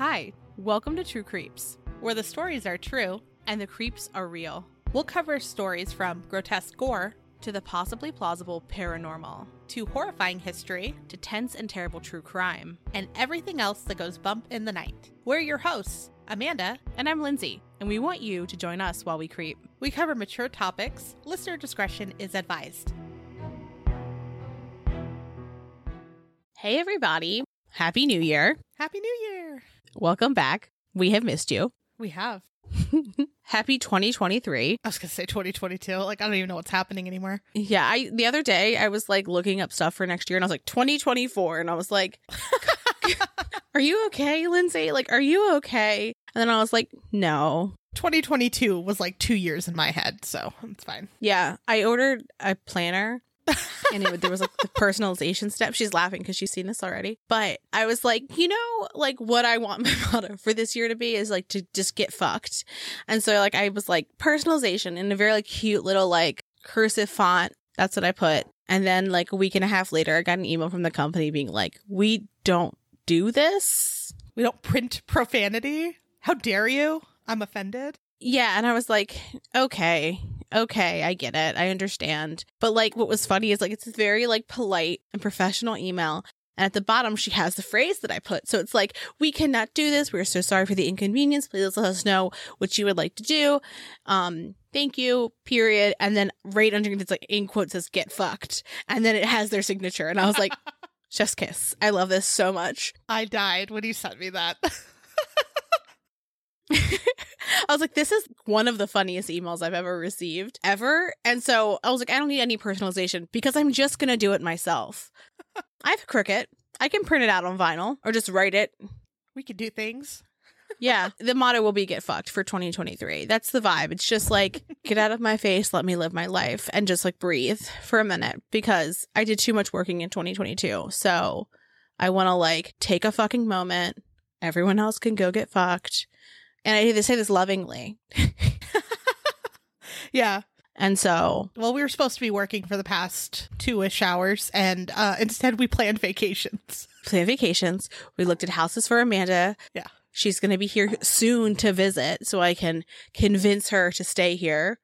Hi, welcome to True Creeps, where the stories are true. and the creeps are real, We'll cover stories from grotesque gore to the possibly plausible paranormal, to horrifying history to tense and terrible true crime. and everything else that goes bump in the night. We're your hosts, Amanda. And I'm Lindsay, and we want you to join us while we creep. We cover mature topics. Listener discretion is advised. Hey, everybody. Happy New Year. Happy New Year! Welcome back. We have missed you. We have. Happy 2023. I was going to say 2022. Like, I don't even know what's happening anymore. Yeah, I the other day I was like looking up stuff for next year and I was like 2024 and I was like Are you okay, Lindsay? Like are you okay? And then I was like, "No." 2022 was like two years in my head, so it's fine. Yeah, I ordered a planner and it, there was like the personalization step. She's laughing because she's seen this already. But I was like, you know, like what I want my motto for this year to be is like to just get fucked. And so like I was like personalization in a very like cute little like cursive font. That's what I put. And then like a week and a half later, I got an email from the company being like, we don't do this. We don't print profanity. How dare you? I'm offended. Yeah. And I was like, okay, okay, I get it. I understand. But like what was funny is like it's a very like polite and professional email. And at the bottom, she has the phrase that I put. So it's like, we cannot do this. We're so sorry for the inconvenience. Please let us know what you would like to do. Um, thank you, period. And then right underneath, it's like in quotes says, get fucked. And then it has their signature. And I was like, chef's kiss. I love this so much. I died when you sent me that. I was like, this is one of the funniest emails I've ever received ever. And so I was like, I don't need any personalization because I'm just going to do it myself. I have a Cricut. I can print it out on vinyl or just write it. we could do things. Yeah. the motto will be get fucked for 2023. That's the vibe. It's just like, get out of my face, let me live my life and just like breathe for a minute because I did too much working in 2022. So I want to like take a fucking moment. Everyone else can go get fucked. And I say this lovingly. Yeah. And so, Well, we were supposed to be working for the past two ish hours, and uh, instead we planned vacations. Planned vacations. We looked at houses for Amanda. Yeah. She's going to be here soon to visit, so I can convince her to stay here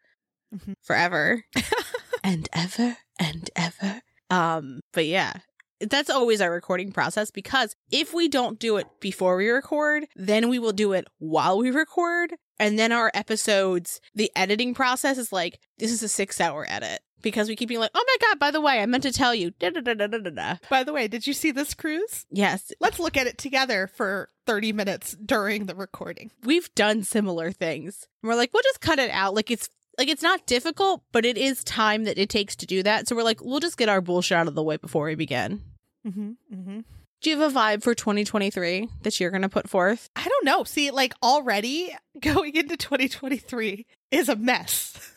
Mhm. forever and ever and ever. Um, but yeah, that's always our recording process because if we don't do it before we record, then we will do it while we record. And then our episodes, the editing process is like, this is a six hour edit because we keep being like, oh my God, by the way, I meant to tell you. Da, da, da. By the way, did you see this cruise? Yes, Let's look at it together for 30 minutes during the recording. we've done similar things. We're like, we'll just cut it out. Like it's like it's not difficult, but it is time that it takes to do that. So we're like, we'll just get our bullshit out of the way before we begin. Mm-hmm, mm-hmm. Do you have a vibe for 2023 that you're going to put forth? I don't know. See, like already going into 2023 is a mess.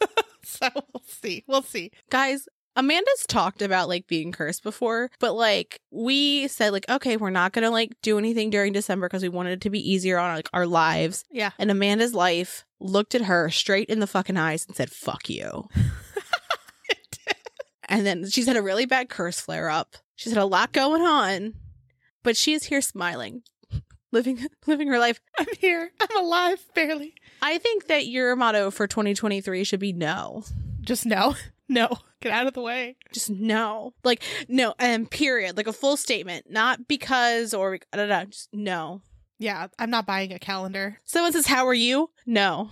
so we'll see. We'll see. Guys, Amanda's talked about like being cursed before, but like we said like okay, we're not going to like do anything during December because we wanted it to be easier on like our lives. Yeah. And Amanda's life looked at her straight in the fucking eyes and said, "Fuck you." And then she's had a really bad curse flare up. She's had a lot going on, but she is here smiling, living living her life. I'm here. I'm alive, barely. I think that your motto for 2023 should be no. Just no. No. Get out of the way. Just no. Like no, and period. Like a full statement, not because or I don't know, just no. Yeah, I'm not buying a calendar. Someone says, "How are you?" No.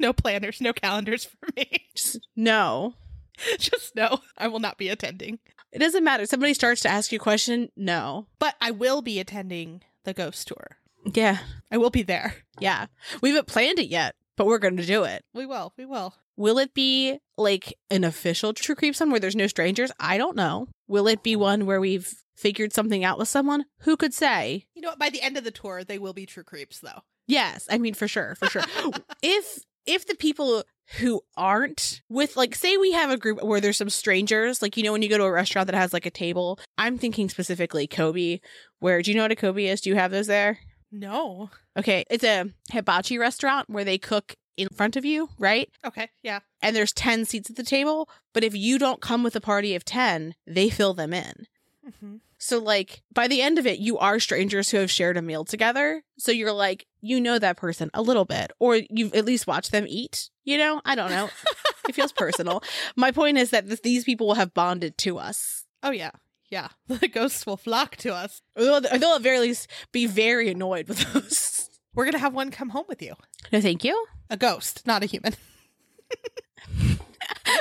No planners, no calendars for me. Just no. Just no. I will not be attending. It doesn't matter. Somebody starts to ask you a question, no. But I will be attending the ghost tour. Yeah. I will be there. Yeah. We haven't planned it yet, but we're going to do it. We will. We will. Will it be like an official True Creeps one where there's no strangers? I don't know. Will it be one where we've figured something out with someone? Who could say? You know what? By the end of the tour, they will be true creeps, though. Yes, I mean for sure, for sure. if if the people who aren't with like say we have a group where there's some strangers, like you know when you go to a restaurant that has like a table, I'm thinking specifically Kobe, where do you know what a Kobe is? Do you have those there? No. Okay, it's a hibachi restaurant where they cook in front of you, right? Okay. Yeah. and there's 10 seats at the table, but if you don't come with a party of 10, they fill them in. hmm So, like, by the end of it, you are strangers who have shared a meal together. So you're like, you know that person a little bit, or you've at least watched them eat. You know, I don't know. it feels personal. My point is that th- these people will have bonded to us. Oh yeah. Yeah. The ghosts will flock to us. Or they'll, or they'll at very least be very annoyed with us. We're gonna have one come home with you. No, thank you. A ghost, not a human.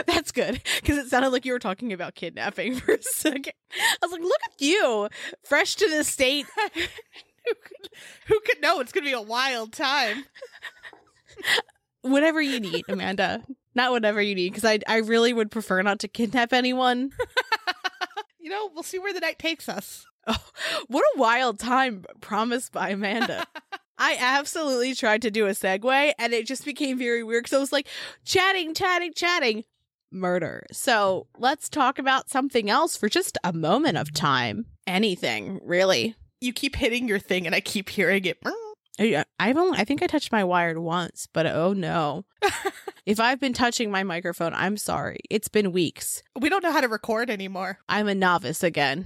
That's good because it sounded like you were talking about kidnapping for a second. I was like, look at you, fresh to the state. who, could, who could know? It's gonna be a wild time. whatever you need, Amanda. Not whatever you need because I, I really would prefer not to kidnap anyone. You know, we'll see where the night takes us. Oh, what a wild time promised by Amanda. I absolutely tried to do a segue and it just became very weird because I was like chatting, chatting, chatting, murder. So let's talk about something else for just a moment of time. Anything, really. You keep hitting your thing, and I keep hearing it. I've only, I think I touched my wired once, but oh no. if I've been touching my microphone, I'm sorry. It's been weeks. We don't know how to record anymore. I'm a novice again.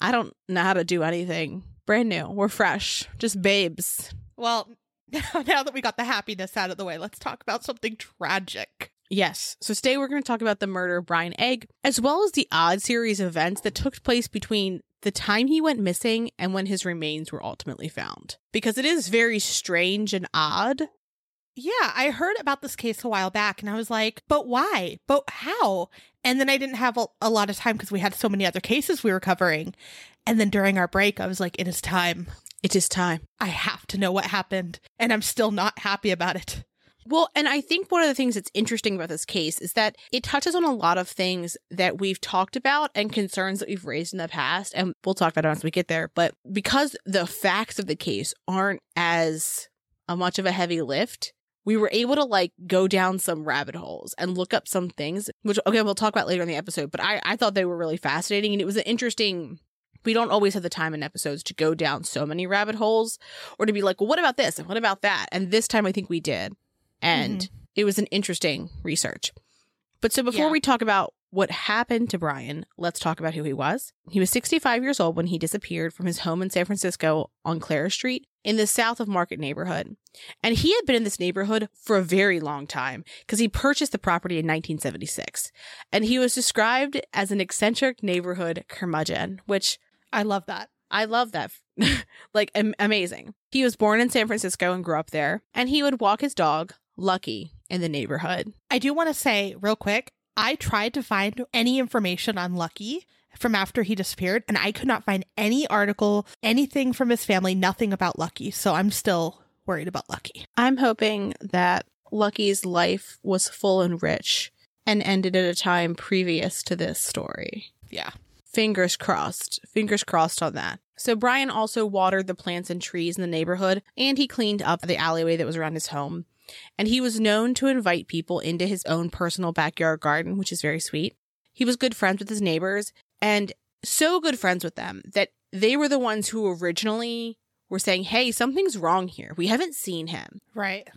I don't know how to do anything. Brand new. We're fresh. Just babes. Well, now that we got the happiness out of the way, let's talk about something tragic. Yes. So today we're going to talk about the murder of Brian Egg, as well as the odd series of events that took place between the time he went missing and when his remains were ultimately found. Because it is very strange and odd. Yeah, I heard about this case a while back and I was like, but why? But how? And then I didn't have a, a lot of time because we had so many other cases we were covering. And then during our break, I was like, it is time. It is time. I have to know what happened. And I'm still not happy about it. Well, and I think one of the things that's interesting about this case is that it touches on a lot of things that we've talked about and concerns that we've raised in the past. And we'll talk about it once we get there. But because the facts of the case aren't as uh, much of a heavy lift, we were able to like go down some rabbit holes and look up some things, which, okay, we'll talk about later in the episode. But I, I thought they were really fascinating. And it was an interesting we don't always have the time in episodes to go down so many rabbit holes or to be like, well, what about this and what about that? And this time I think we did. And mm-hmm. it was an interesting research. But so before yeah. we talk about what happened to Brian, let's talk about who he was. He was 65 years old when he disappeared from his home in San Francisco on Clara Street in the south of Market neighborhood. And he had been in this neighborhood for a very long time because he purchased the property in 1976. And he was described as an eccentric neighborhood curmudgeon, which I love that. I love that. like am- amazing. He was born in San Francisco and grew up there, and he would walk his dog, Lucky, in the neighborhood. I do want to say real quick, I tried to find any information on Lucky from after he disappeared, and I could not find any article, anything from his family, nothing about Lucky. So I'm still worried about Lucky. I'm hoping that Lucky's life was full and rich and ended at a time previous to this story. Yeah. Fingers crossed. Fingers crossed on that. So Brian also watered the plants and trees in the neighborhood and he cleaned up the alleyway that was around his home. And he was known to invite people into his own personal backyard garden, which is very sweet. He was good friends with his neighbors and so good friends with them that they were the ones who originally were saying, Hey, something's wrong here. We haven't seen him. Right.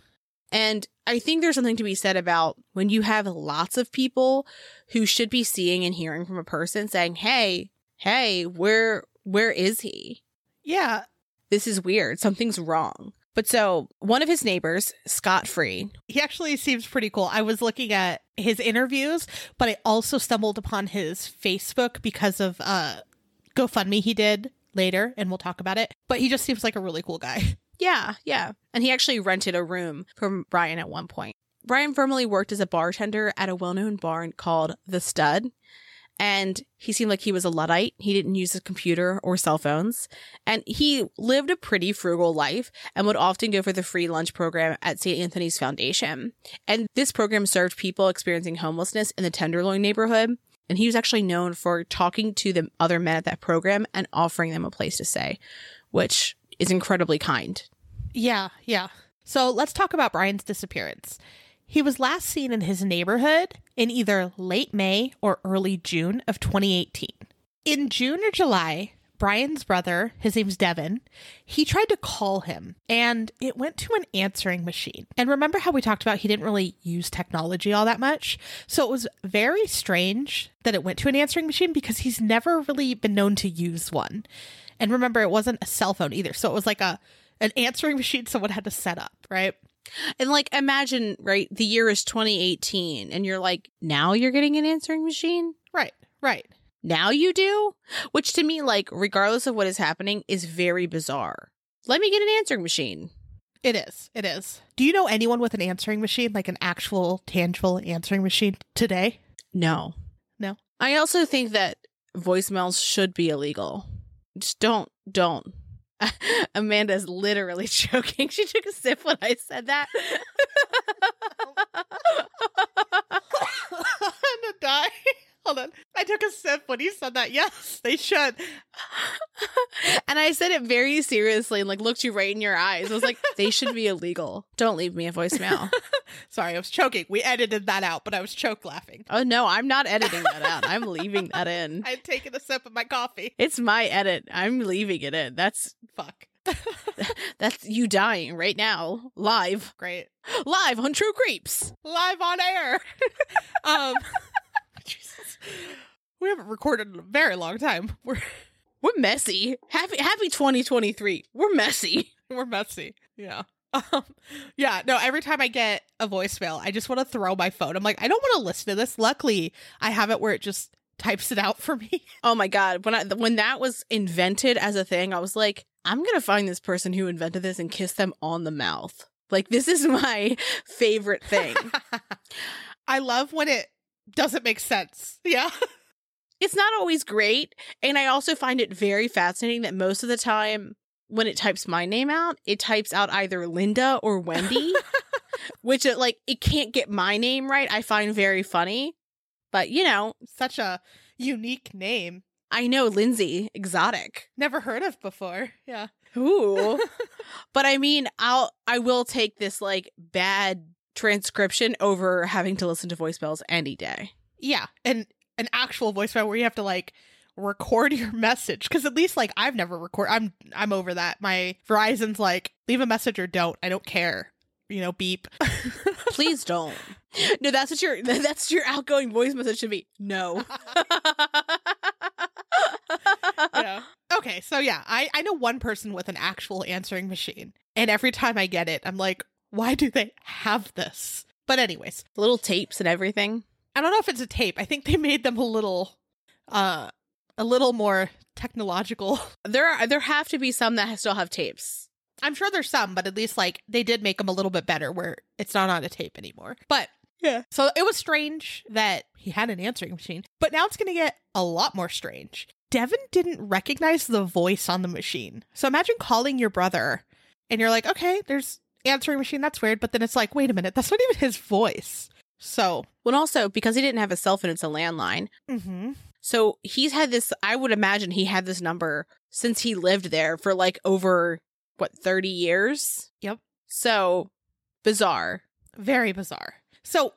And I think there's something to be said about when you have lots of people who should be seeing and hearing from a person saying, "Hey, hey, where where is he?" Yeah. This is weird. Something's wrong. But so, one of his neighbors, Scott Free, he actually seems pretty cool. I was looking at his interviews, but I also stumbled upon his Facebook because of uh GoFundMe he did later, and we'll talk about it. But he just seems like a really cool guy. Yeah, yeah. And he actually rented a room from Brian at one point. Brian formerly worked as a bartender at a well known bar called The Stud. And he seemed like he was a Luddite. He didn't use a computer or cell phones. And he lived a pretty frugal life and would often go for the free lunch program at St. Anthony's Foundation. And this program served people experiencing homelessness in the Tenderloin neighborhood. And he was actually known for talking to the other men at that program and offering them a place to stay, which is incredibly kind. Yeah, yeah. So let's talk about Brian's disappearance. He was last seen in his neighborhood in either late May or early June of 2018. In June or July, Brian's brother, his name's Devin, he tried to call him and it went to an answering machine. And remember how we talked about he didn't really use technology all that much? So it was very strange that it went to an answering machine because he's never really been known to use one. And remember, it wasn't a cell phone either. So it was like a an answering machine someone had to set up, right? And like imagine, right, the year is 2018 and you're like, now you're getting an answering machine? Right, right. Now you do? Which to me, like, regardless of what is happening, is very bizarre. Let me get an answering machine. It is. It is. Do you know anyone with an answering machine, like an actual tangible answering machine today? No. No. I also think that voicemails should be illegal. Just don't, don't. Amanda's literally choking. She took a sip when I said that. I'm gonna die. Hold on. I took a sip when you said that. Yes, they should. and I said it very seriously and like looked you right in your eyes. I was like, they should be illegal. Don't leave me a voicemail. Sorry, I was choking. We edited that out, but I was choke laughing. Oh no, I'm not editing that out. I'm leaving that in. I'd taken a sip of my coffee. It's my edit. I'm leaving it in. That's fuck. That's you dying right now, live. Great. Live on True Creeps. Live on air. um Jesus. We haven't recorded in a very long time. We're we're messy. Happy happy 2023. We're messy. We're messy. Yeah. Um, yeah, no, every time I get a voicemail, I just want to throw my phone. I'm like, I don't want to listen to this. Luckily, I have it where it just types it out for me. Oh my god, when I when that was invented as a thing, I was like, I'm going to find this person who invented this and kiss them on the mouth. Like this is my favorite thing. I love when it doesn't make sense. Yeah. it's not always great. And I also find it very fascinating that most of the time when it types my name out, it types out either Linda or Wendy, which it like it can't get my name right. I find very funny. But you know, such a unique name. I know Lindsay, exotic. Never heard of before. Yeah. Ooh. but I mean, I'll I will take this like bad transcription over having to listen to voicemails any day. Yeah, and an actual voicemail where you have to like record your message because at least like I've never record. I'm I'm over that. My Verizon's like leave a message or don't. I don't care. You know, beep. Please don't. No, that's what your that's your outgoing voice message should be. No. yeah. Okay, so yeah, I I know one person with an actual answering machine, and every time I get it, I'm like, why do they have this? But anyways, little tapes and everything. I don't know if it's a tape. I think they made them a little uh a little more technological. There are there have to be some that still have tapes. I'm sure there's some, but at least like they did make them a little bit better where it's not on a tape anymore. But yeah. So it was strange that he had an answering machine, but now it's going to get a lot more strange. Devin didn't recognize the voice on the machine. So imagine calling your brother and you're like, okay, there's answering machine. That's weird. But then it's like, wait a minute, that's not even his voice. So, well, also because he didn't have a cell phone, it's a landline. Mm-hmm. So he's had this. I would imagine he had this number since he lived there for like over what thirty years. Yep. So bizarre, very bizarre. So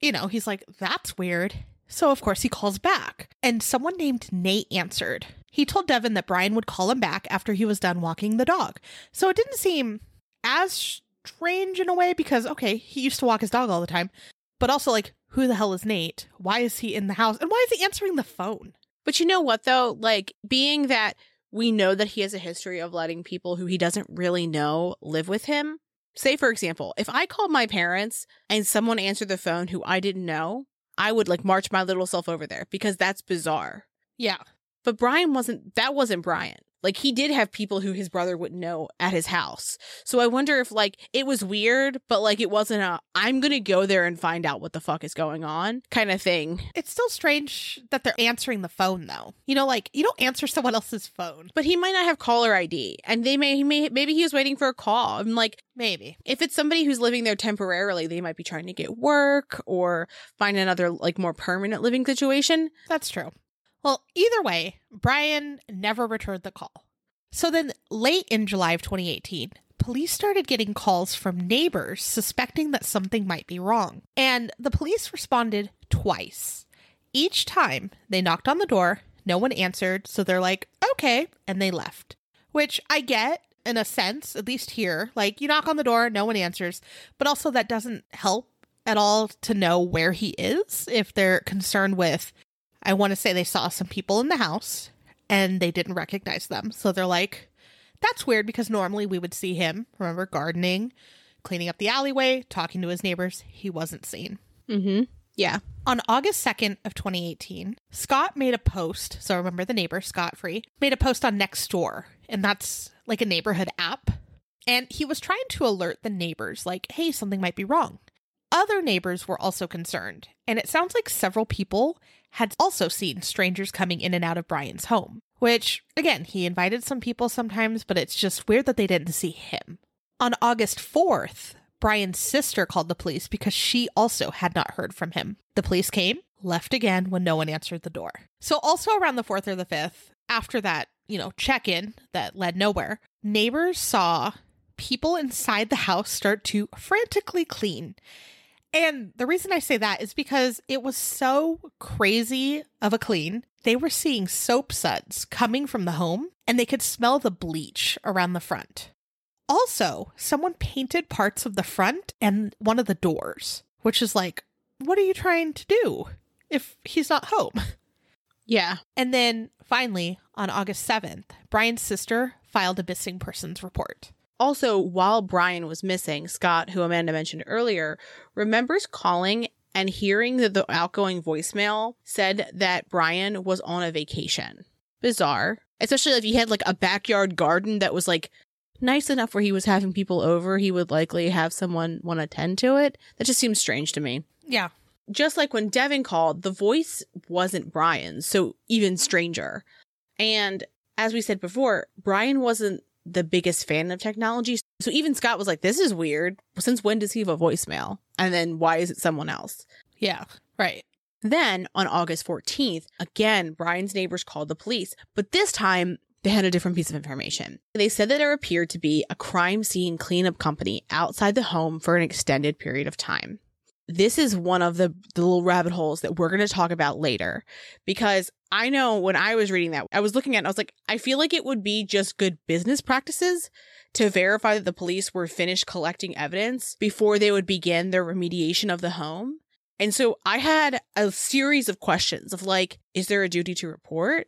you know, he's like, that's weird. So of course he calls back, and someone named Nate answered. He told Devin that Brian would call him back after he was done walking the dog. So it didn't seem as strange in a way because okay, he used to walk his dog all the time, but also like who the hell is Nate? Why is he in the house? And why is he answering the phone? But you know what though? Like being that we know that he has a history of letting people who he doesn't really know live with him. Say for example, if I called my parents and someone answered the phone who I didn't know, I would like march my little self over there because that's bizarre. Yeah. But Brian wasn't that wasn't Brian. Like he did have people who his brother wouldn't know at his house. So I wonder if like it was weird, but like it wasn't a I'm going to go there and find out what the fuck is going on kind of thing. It's still strange that they're answering the phone though. You know like you don't answer someone else's phone. But he might not have caller ID and they may he may maybe he was waiting for a call. I'm like maybe. If it's somebody who's living there temporarily, they might be trying to get work or find another like more permanent living situation. That's true. Well, either way, Brian never returned the call. So then, late in July of 2018, police started getting calls from neighbors suspecting that something might be wrong. And the police responded twice. Each time, they knocked on the door No one answered. So they're like, okay. And they left, which I get in a sense, at least here. Like, you knock on the door, no one answers. But also, that doesn't help at all to know where he is if they're concerned with. I want to say they saw some people in the house and they didn't recognize them. So they're like, that's weird because normally we would see him, remember, gardening, cleaning up the alleyway, talking to his neighbors. He wasn't seen. Mm-hmm. Yeah. On August 2nd of 2018, Scott made a post. So remember the neighbor, Scott Free, made a post on Nextdoor, and that's like a neighborhood app. And he was trying to alert the neighbors, like, hey, something might be wrong. Other neighbors were also concerned, and it sounds like several people had also seen strangers coming in and out of Brian's home, which, again, he invited some people sometimes, but it's just weird that they didn't see him. On August 4th, Brian's sister called the police because she also had not heard from him. The police came, left again when no one answered the door. So, also around the 4th or the 5th, after that, you know, check in that led nowhere, neighbors saw people inside the house start to frantically clean. And the reason I say that is because it was so crazy of a clean. They were seeing soap suds coming from the home and they could smell the bleach around the front. Also, someone painted parts of the front and one of the doors, which is like, what are you trying to do if he's not home? Yeah. And then finally, on August 7th, Brian's sister filed a missing persons report. Also, while Brian was missing, Scott, who Amanda mentioned earlier, remembers calling and hearing that the outgoing voicemail said that Brian was on a vacation. Bizarre. Especially if he had like a backyard garden that was like nice enough where he was having people over, he would likely have someone want to tend to it. That just seems strange to me. Yeah. Just like when Devin called, the voice wasn't Brian's, so even stranger. And as we said before, Brian wasn't the biggest fan of technology. So even Scott was like, this is weird. Since when does he have a voicemail? And then why is it someone else? Yeah. Right. Then on August 14th, again, Brian's neighbors called the police, but this time they had a different piece of information. They said that there appeared to be a crime scene cleanup company outside the home for an extended period of time this is one of the, the little rabbit holes that we're going to talk about later because I know when I was reading that, I was looking at it and I was like, I feel like it would be just good business practices to verify that the police were finished collecting evidence before they would begin their remediation of the home. And so I had a series of questions of like, is there a duty to report?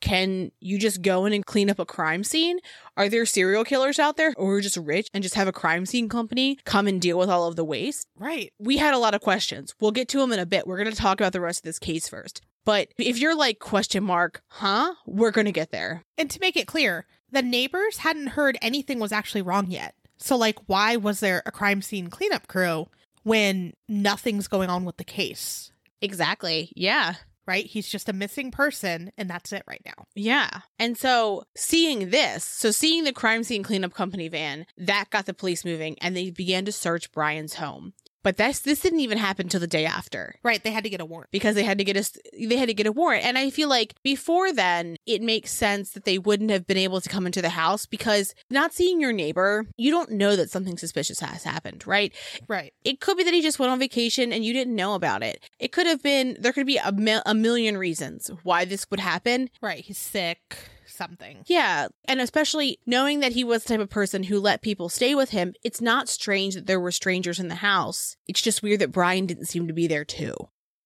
Can you just go in and clean up a crime scene? Are there serial killers out there or just rich and just have a crime scene company come and deal with all of the waste? Right. We had a lot of questions. We'll get to them in a bit. We're going to talk about the rest of this case first. But if you're like question mark, huh? We're going to get there. And to make it clear, the neighbors hadn't heard anything was actually wrong yet. So like why was there a crime scene cleanup crew when nothing's going on with the case? Exactly. Yeah right? He's just a missing person, and that's it right now. Yeah. And so seeing this, so seeing the crime scene cleanup company van, that got the police moving, and they began to search Brian's home. But this this didn't even happen until the day after. Right, they had to get a warrant. Because they had to get a they had to get a warrant. And I feel like before then, it makes sense that they wouldn't have been able to come into the house because not seeing your neighbor, you don't know that something suspicious has happened, right? Right. It could be that he just went on vacation and you didn't know about it. It could have been there could be a, a million reasons why this would happen. Right, he's sick something. Yeah. And especially knowing that he was the type of person who let people stay with him, it's not strange that there were strangers in the house. It's just weird that Brian didn't seem to be there too.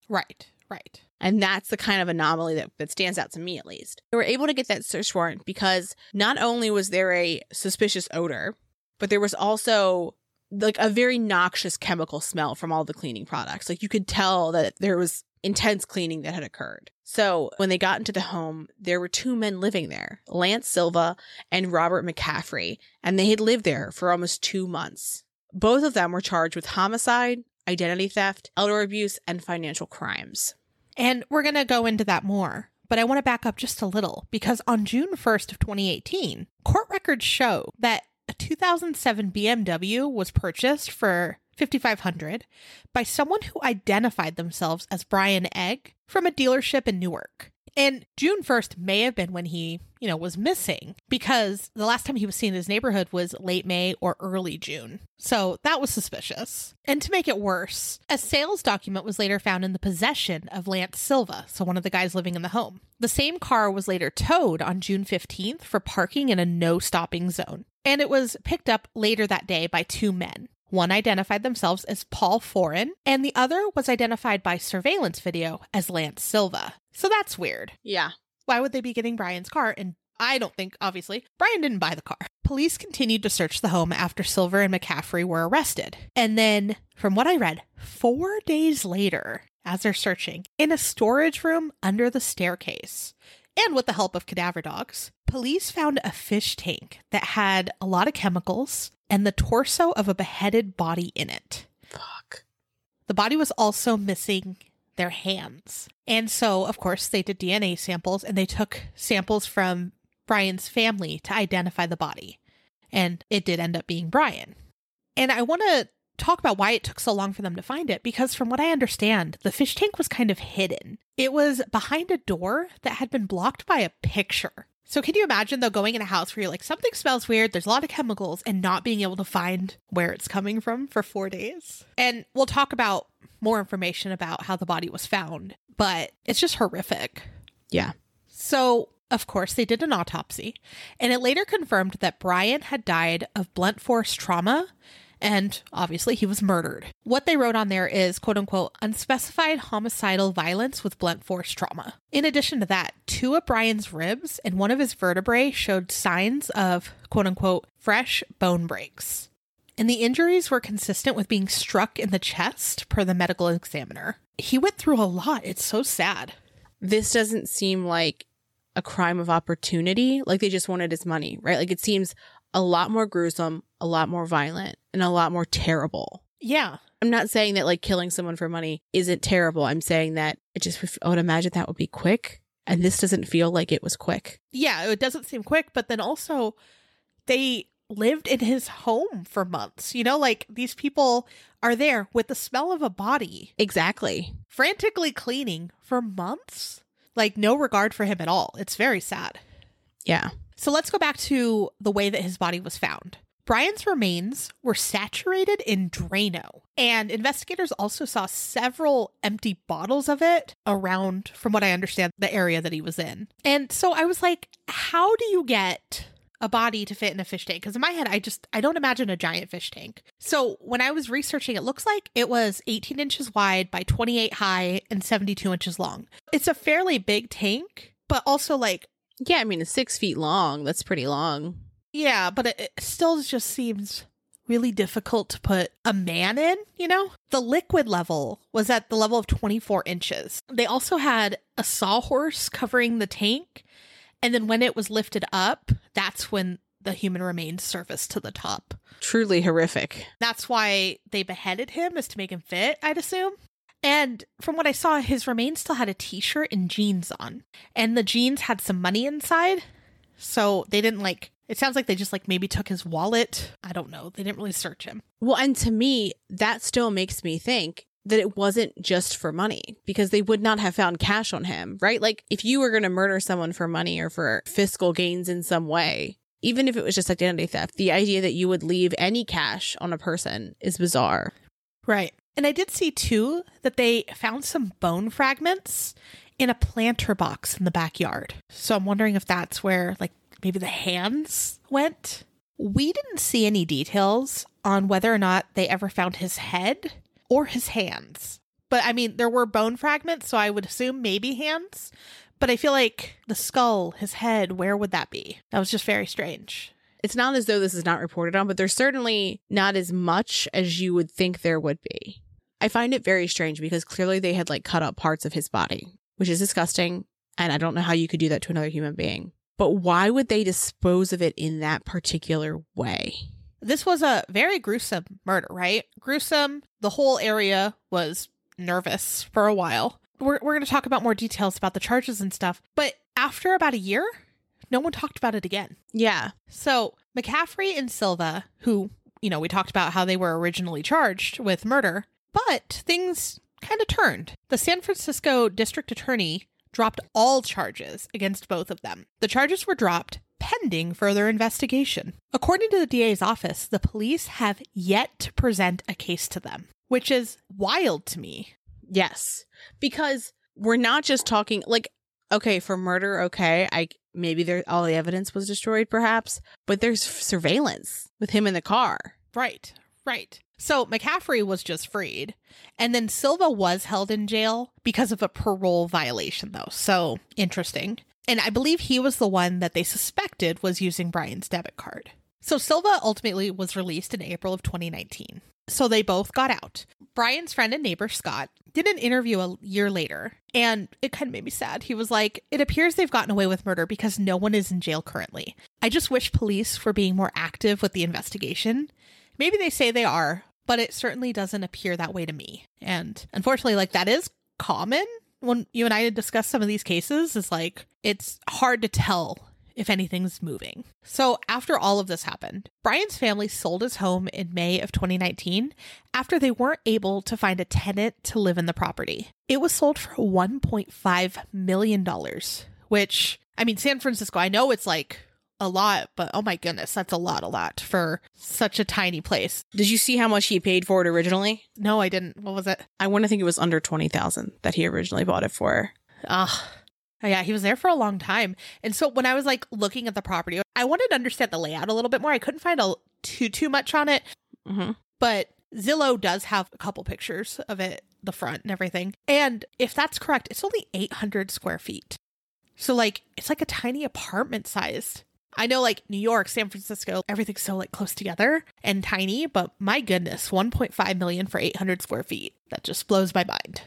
Right. Right. And that's the kind of anomaly that, that stands out to me, at least. They were able to get that search warrant because not only was there a suspicious odor, but there was also like a very noxious chemical smell from all the cleaning products. Like you could tell that there was intense cleaning that had occurred. So when they got into the home, there were two men living there, Lance Silva and Robert McCaffrey, and they had lived there for almost two months. Both of them were charged with homicide, identity theft, elder abuse, and financial crimes. And we're going to go into that more. But I want to back up just a little because on June 1st of 2018, court records show that a 2007 BMW was purchased for 5500 by someone who identified themselves as Brian Egg from a dealership in Newark. And June 1st may have been when he, you know, was missing because the last time he was seen in his neighborhood was late May or early June. So that was suspicious. And to make it worse, a sales document was later found in the possession of Lance Silva, so one of the guys living in the home. The same car was later towed on June 15th for parking in a no stopping zone. And it was picked up later that day by two men. One identified themselves as Paul Foran, and the other was identified by surveillance video as Lance Silva. So that's weird. Yeah. Why would they be getting Brian's car? And I don't think, obviously, Brian didn't buy the car. Police continued to search the home after Silva and McCaffrey were arrested. And then, from what I read, four days later, as they're searching, in a storage room under the staircase, and with the help of cadaver dogs, police found a fish tank that had a lot of chemicals and the torso of a beheaded body in it. Fuck. The body was also missing their hands. And so, of course, they did DNA samples and they took samples from Brian's family to identify the body. And it did end up being Brian. And I want to talk about why it took so long for them to find it because, from what I understand, the fish tank was kind of hidden. It was behind a door that had been blocked by a picture. So, can you imagine though going in a house where you're like, something smells weird, there's a lot of chemicals, and not being able to find where it's coming from for four days? And we'll talk about more information about how the body was found, but it's just horrific. Yeah. So, of course, they did an autopsy, and it later confirmed that Brian had died of blunt force trauma, and obviously he was murdered. What they wrote on there is quote unquote unspecified homicidal violence with blunt force trauma. In addition to that, two of Brian's ribs and one of his vertebrae showed signs of quote unquote fresh bone breaks. And the injuries were consistent with being struck in the chest, per the medical examiner. He went through a lot. It's so sad. This doesn't seem like a crime of opportunity. Like they just wanted his money, right? Like it seems a lot more gruesome, a lot more violent, and a lot more terrible. Yeah. I'm not saying that like killing someone for money isn't terrible. I'm saying that it just, I would imagine that would be quick. And this doesn't feel like it was quick. Yeah, it doesn't seem quick, but then also they lived in his home for months. You know, like these people are there with the smell of a body, Exactly. frantically cleaning for months. Like no regard for him at all. It's very sad. Yeah. So let's go back to the way that his body was found. Brian's remains were saturated in Drano, and investigators also saw several empty bottles of it around, from what I understand, the area that he was in. And so I was like, how do you get a body to fit in a fish tank? Because in my head, I just I don't imagine a giant fish tank. So when I was researching, it looks like it was 18 inches wide by 28 high and 72 inches long. It's a fairly big tank, but also like Yeah. I mean, it's six feet long. That's pretty long. Yeah, but it, it still just seems really difficult to put a man in, you know? The liquid level was at the level of 24 inches. They also had a sawhorse covering the tank, and then when it was lifted up, that's when the human remains surfaced to the top. Truly horrific. That's why they beheaded him, is to make him fit, I'd assume. And from what I saw, his remains still had a t shirt and jeans on. And the jeans had some money inside. So they didn't like, it sounds like they just like maybe took his wallet. I don't know. They didn't really search him. Well, and to me, that still makes me think that it wasn't just for money because they would not have found cash on him, right? Like if you were going to murder someone for money or for fiscal gains in some way, even if it was just identity theft, the idea that you would leave any cash on a person is bizarre. Right. And I did see too that they found some bone fragments in a planter box in the backyard. So I'm wondering if that's where like maybe the hands went. We didn't see any details on whether or not they ever found his head or his hands. But I mean, there were bone fragments, so I would assume maybe hands. But I feel like the skull, his head, where would that be? That was just very strange. It's not as though this is not reported on, but there's certainly not as much as you would think there would be. I find it very strange because clearly they had like cut up parts of his body, which is disgusting. And I don't know how you could do that to another human being. But why would they dispose of it in that particular way? This was a very gruesome murder, right? Gruesome. The whole area was nervous for a while. We're, we're going to talk about more details about the charges and stuff. But after about a year, no one talked about it again. Yeah. So McCaffrey and Silva, who, you know, we talked about how they were originally charged with murder, but things kind of turned. The San Francisco district attorney dropped all charges against both of them. The charges were dropped pending further investigation. According to the DA's office, the police have yet to present a case to them, which is wild to me. Yes. Because we're not just talking like okay, for murder, okay, I maybe there all the evidence was destroyed perhaps, but there's surveillance with him in the car. Right. Right. So McCaffrey was just freed. And then Silva was held in jail because of a parole violation, though. So interesting. And I believe he was the one that they suspected was using Brian's debit card. So Silva ultimately was released in April of 2019. So they both got out. Brian's friend and neighbor, Scott, did an interview a year later, and it kind of made me sad. He was like, It appears they've gotten away with murder because no one is in jail currently. I just wish police were being more active with the investigation. Maybe they say they are, but it certainly doesn't appear that way to me. And unfortunately, like that is common when you and I discuss some of these cases, is like it's hard to tell if anything's moving. So, after all of this happened, Brian's family sold his home in May of 2019 after they weren't able to find a tenant to live in the property. It was sold for $1.5 million, which, I mean, San Francisco, I know it's like a lot, but oh my goodness, that's a lot, a lot for such a tiny place. Did you see how much he paid for it originally? No, I didn't. What was it? I want to think it was under 20,000 that he originally bought it for. Ah. Oh, yeah, he was there for a long time. And so when I was like looking at the property, I wanted to understand the layout a little bit more. I couldn't find a too too much on it. Mm-hmm. But Zillow does have a couple pictures of it, the front and everything. And if that's correct, it's only 800 square feet. So like it's like a tiny apartment sized. I know like New York, San Francisco, everything's so like close together and tiny, but my goodness, 1.5 million for 800 square feet. That just blows my mind.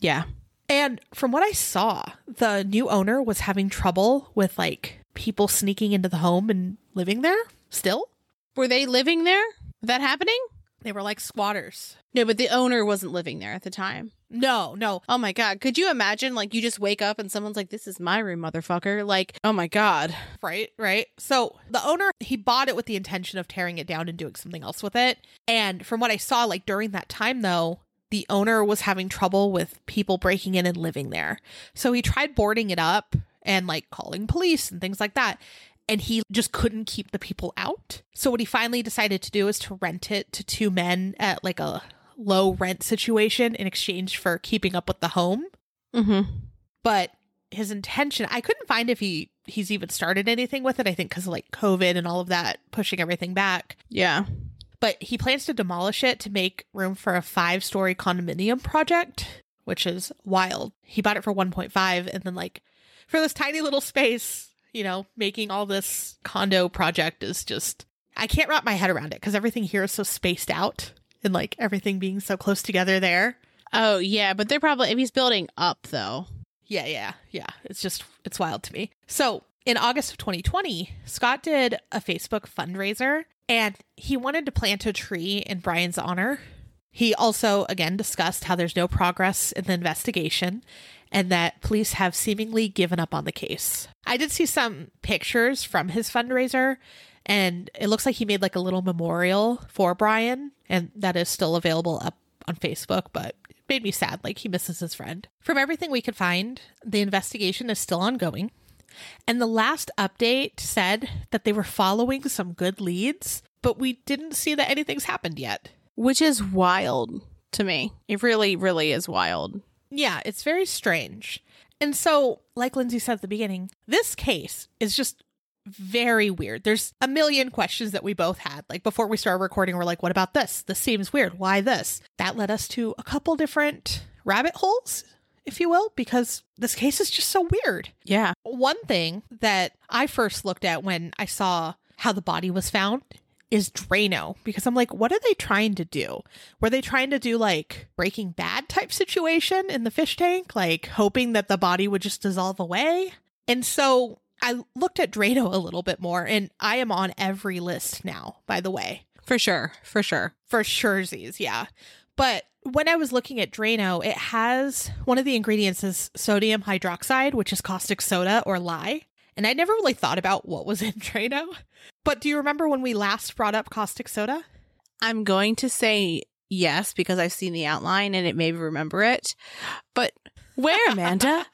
Yeah. And from what I saw, the new owner was having trouble with like people sneaking into the home and living there still. Were they living there? that happening? They were like squatters. No, but the owner wasn't living there at the time. No, no. Oh my god. Could you imagine like you just wake up and someone's like this is my room, motherfucker? Like, oh my god. Right, right. So the owner, he bought it with the intention of tearing it down and doing something else with it. And from what I saw, like during that time though, the owner was having trouble with people breaking in and living there. So he tried boarding it up and like calling police and things like that. And he just couldn't keep the people out. So what he finally decided to do is to rent it to two men at like a low rent situation in exchange for keeping up with the home. Mm-hmm. But his intention, I couldn't find if he he's even started anything with it. I think because of like COVID and all of that pushing everything back. Yeah. But he plans to demolish it to make room for a five story condominium project, which is wild. He bought it for 1.5 and then like for this tiny little space, you know, making all this condo project is just I can't wrap my head around it because everything here is so spaced out and like everything being so close together there. Oh yeah, but they're probably if he's building up though. Yeah, yeah, yeah. It's just it's wild to me. So in August of 2020, Scott did a Facebook fundraiser and he wanted to plant a tree in Brian's honor. He also again discussed how there's no progress in the investigation and that police have seemingly given up on the case. I did see some pictures from his fundraiser and it looks like he made like a little memorial for Brian and that is still available up on Facebook, but it made me sad like he misses his friend. From everything we could find, the investigation is still ongoing. And the last update said that they were following some good leads, but we didn't see that anything's happened yet. Which is wild to me. It really, really is wild. Yeah, it's very strange. And so, like Lindsay said at the beginning, this case is just very weird. There's a million questions that we both had. Like before we started recording, we're like, what about this? This seems weird. Why this? That led us to a couple different rabbit holes, if you will, because this case is just so weird. Yeah. One thing that I first looked at when I saw how the body was found is Drano because I'm like, what are they trying to do? Were they trying to do like Breaking Bad type situation in the fish tank, like hoping that the body would just dissolve away? And so I looked at Drano a little bit more, and I am on every list now, by the way. For sure. For sure. For surezies, yeah. But when I was looking at Drano, it has one of the ingredients is sodium hydroxide, which is caustic soda or lye. And I never really thought about what was in Drano. But do you remember when we last brought up caustic soda? I'm going to say yes because I've seen the outline and it made me remember it. But where, Amanda?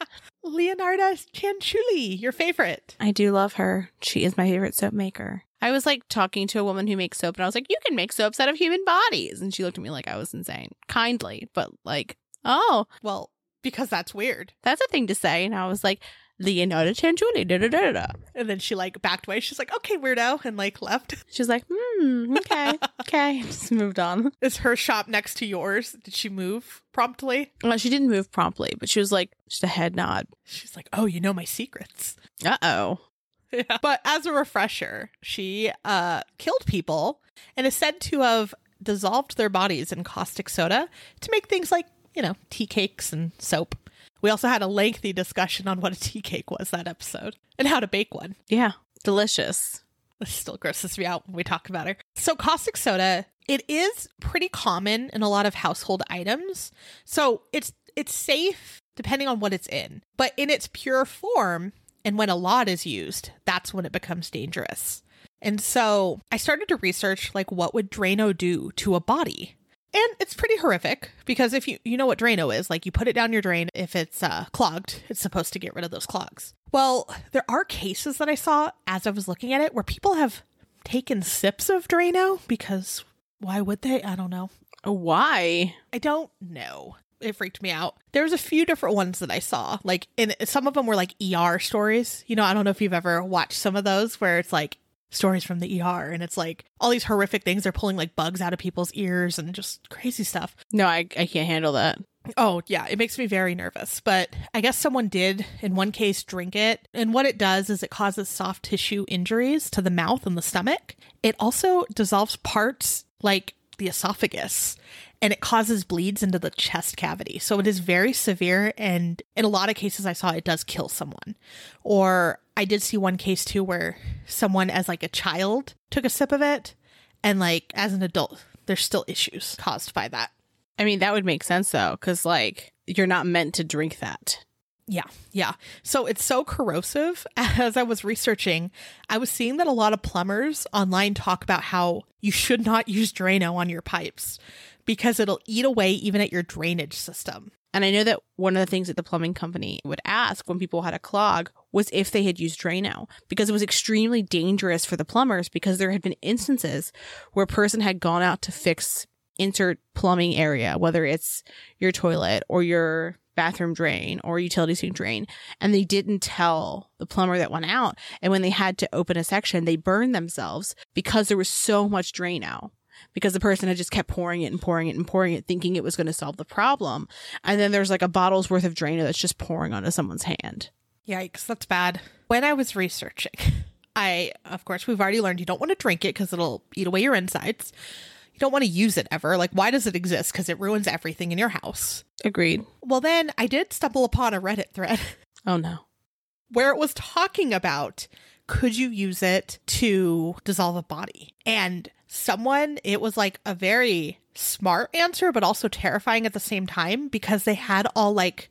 Leonarda Cianciulli, your favorite. I do love her. She is my favorite soap maker. I was like talking to a woman who makes soap and I was like, you can make soaps out of human bodies. And she looked at me like I was insane. Kindly, but like, oh, Well, because that's weird. that's a thing to say. And I was like, Leonardo da da da da da. And then she like backed away. She's like, okay, weirdo, and like left. She's like, hmm, okay, okay. Just moved on. Is her shop next to yours? Did she move promptly? Well, she didn't move promptly, but she was like, just a head nod. She's like, oh, you know my secrets. Uh oh. Yeah. But as a refresher, she uh, killed people and is said to have dissolved their bodies in caustic soda to make things like, you know, tea cakes and soap. We also had a lengthy discussion on what a tea cake was that episode and how to bake one. Yeah, delicious. This still grosses me out when we talk about her. So, caustic soda, it is pretty common in a lot of household items. So, it's it's safe depending on what it's in. But in its pure form, and when a lot is used, that's when it becomes dangerous. And so, I started to research like what would Drano do to a body? And it's pretty horrific because if you you know what Drano is, like you put it down your drain if it's uh, clogged, it's supposed to get rid of those clogs. Well, there are cases that I saw as I was looking at it where people have taken sips of Drano because why would they? I don't know. Why? I don't know. It freaked me out. There was a few different ones that I saw. Like in some of them were like ER stories. You know, I don't know if you've ever watched some of those where it's like stories from the ER and it's like all these horrific things. They're pulling like bugs out of people's ears and just crazy stuff. No, I, I can't handle that. Oh, yeah, it makes me very nervous. But I guess someone did, in one case, drink it. And what it does is it causes soft tissue injuries to the mouth and the stomach. It also dissolves parts like the esophagus and it causes bleeds into the chest cavity. So it is very severe. And in a lot of cases, I saw it does kill someone. Or I did see one case too where someone, as like a child, took a sip of it. And like as an adult, there's still issues caused by that. I mean, that would make sense though, because like you're not meant to drink that. Yeah, yeah. So it's so corrosive. As I was researching, I was seeing that a lot of plumbers online talk about how you should not use Drano on your pipes because it'll eat away even at your drainage system. And I know that one of the things that the plumbing company would ask when people had a clog was if they had used Drano because it was extremely dangerous for the plumbers because there had been instances where a person had gone out to fix insert plumbing area, whether it's your toilet or your bathroom drain or utility sink drain, and they didn't tell the plumber that went out. And when they had to open a section, they burned themselves because there was so much Drano because the person had just kept pouring it and pouring it and pouring it, thinking it was going to solve the problem. And then there's like a bottle's worth of Drano that's just pouring onto someone's hand. Yikes, that's bad. When I was researching, I, of course, we've already learned you don't want to drink it because it'll eat away your insides. You don't want to use it ever. Like, why does it exist? Because it ruins everything in your house. Agreed. Well, then I did stumble upon a Reddit thread Oh no. where it was talking about could you use it to dissolve a body? And someone, it was like a very smart answer, but also terrifying at the same time because they had all like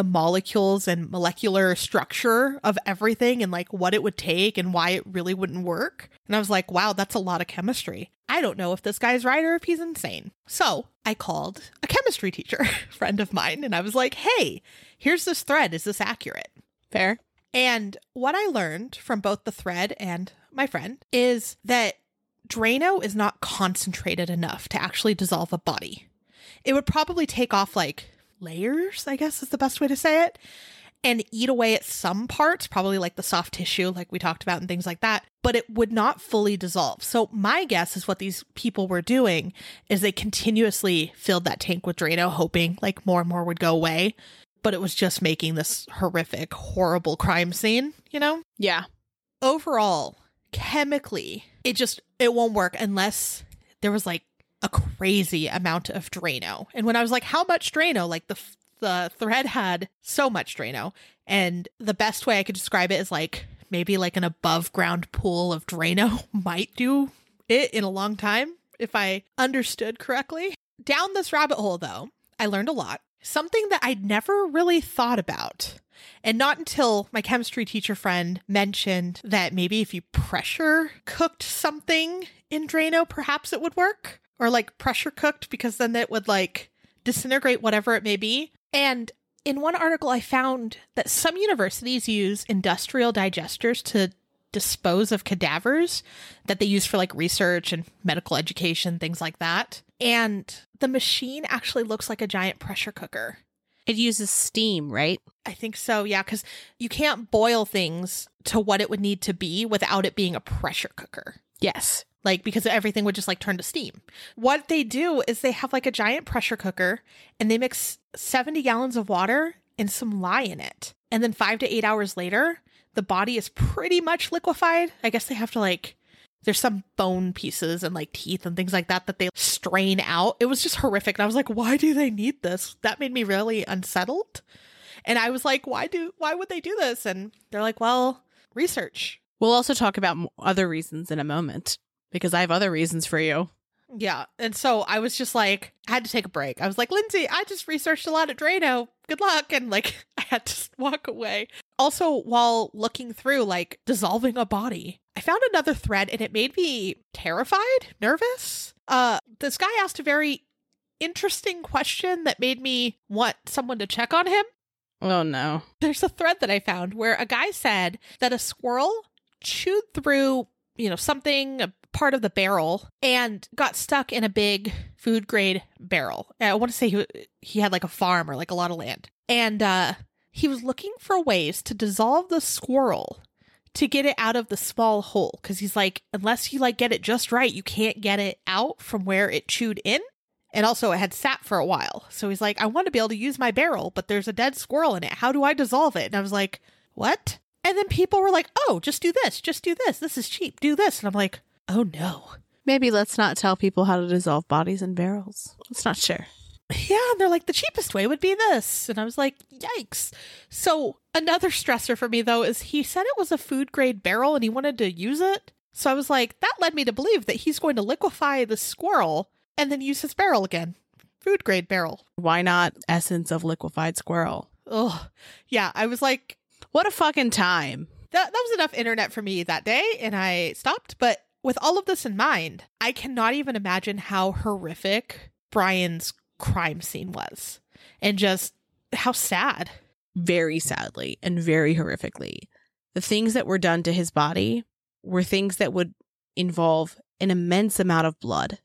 the molecules and molecular structure of everything and like what it would take and why it really wouldn't work. And I was like, wow, that's a lot of chemistry. I don't know if this guy's right or if he's insane. So I called a chemistry teacher, friend of mine, and I was like, hey, here's this thread. Is this accurate? Fair. And what I learned from both the thread and my friend is that Drano is not concentrated enough to actually dissolve a body. It would probably take off like layers, I guess is the best way to say it, and eat away at some parts, probably like the soft tissue, like we talked about, and things like that, but it would not fully dissolve. So, my guess is what these people were doing is they continuously filled that tank with Drano, hoping like more and more would go away but it was just making this horrific, horrible crime scene, you know? Yeah. Overall, chemically, it just it won't work unless there was like a crazy amount of Drano. And when I was like, how much Drano? Like the the thread had so much Drano, and the best way I could describe it is like maybe like an above ground pool of Drano might do it in a long time if I understood correctly. Down this rabbit hole though, I learned a lot something that I'd never really thought about. And not until my chemistry teacher friend mentioned that maybe if you pressure cooked something in Drano, perhaps it would work. Or like pressure cooked because then it would like disintegrate whatever it may be. And in one article, I found that some universities use industrial digesters to dispose of cadavers that they use for like research and medical education, things like that. And the machine actually looks like a giant pressure cooker. It uses steam, right? I think so, yeah, because you can't boil things to what it would need to be without it being a pressure cooker. Yes. Like, because everything would just like turn to steam. What they do is they have like a giant pressure cooker and they mix 70 gallons of water and some lye in it. And then five to eight hours later, the body is pretty much liquefied. I guess they have to like, there's some bone pieces and like teeth and things like that that they strain out. It was just horrific. And I was like, why do they need this? That made me really unsettled. And I was like, why do, why would they do this? And they're like, well, research. We'll also talk about other reasons in a moment because I have other reasons for you. Yeah. And so I was just like, I had to take a break. I was like, Lindsay, I just researched a lot at Drano. Good luck. And like, I had to walk away. Also, while looking through, like, dissolving a body, I found another thread and it made me terrified, nervous. Uh, this guy asked a very interesting question that made me want someone to check on him. Oh no. There's a thread that I found where a guy said that a squirrel chewed through, you know, something, a part of the barrel, and got stuck in a big food grade barrel. I want to say he, he had like a farm or like a lot of land. And uh, he was looking for ways to dissolve the squirrel to get it out of the small hole because he's like, unless you like get it just right, you can't get it out from where it chewed in. And also, it had sat for a while. So he's like, I want to be able to use my barrel, but there's a dead squirrel in it. How do I dissolve it? And I was like, what? And then people were like, oh, just do this, just do this. This is cheap. Do this. And I'm like, oh no. Maybe let's not tell people how to dissolve bodies in barrels. Let's not share. Yeah. And they're like, the cheapest way would be this. And I was like, yikes. So another stressor for me, though, is he said it was a food grade barrel and he wanted to use it. So I was like, that led me to believe that he's going to liquefy the squirrel and then use his barrel again. Food grade barrel. Why not essence of liquefied squirrel? Oh, yeah. I was like, What a fucking time. that, that was enough internet for me that day, and I stopped. But with all of this in mind, I cannot even imagine how horrific Brian's crime scene was and just how sad. Very sadly and very horrifically. The things that were done to his body were things that would involve an immense amount of blood.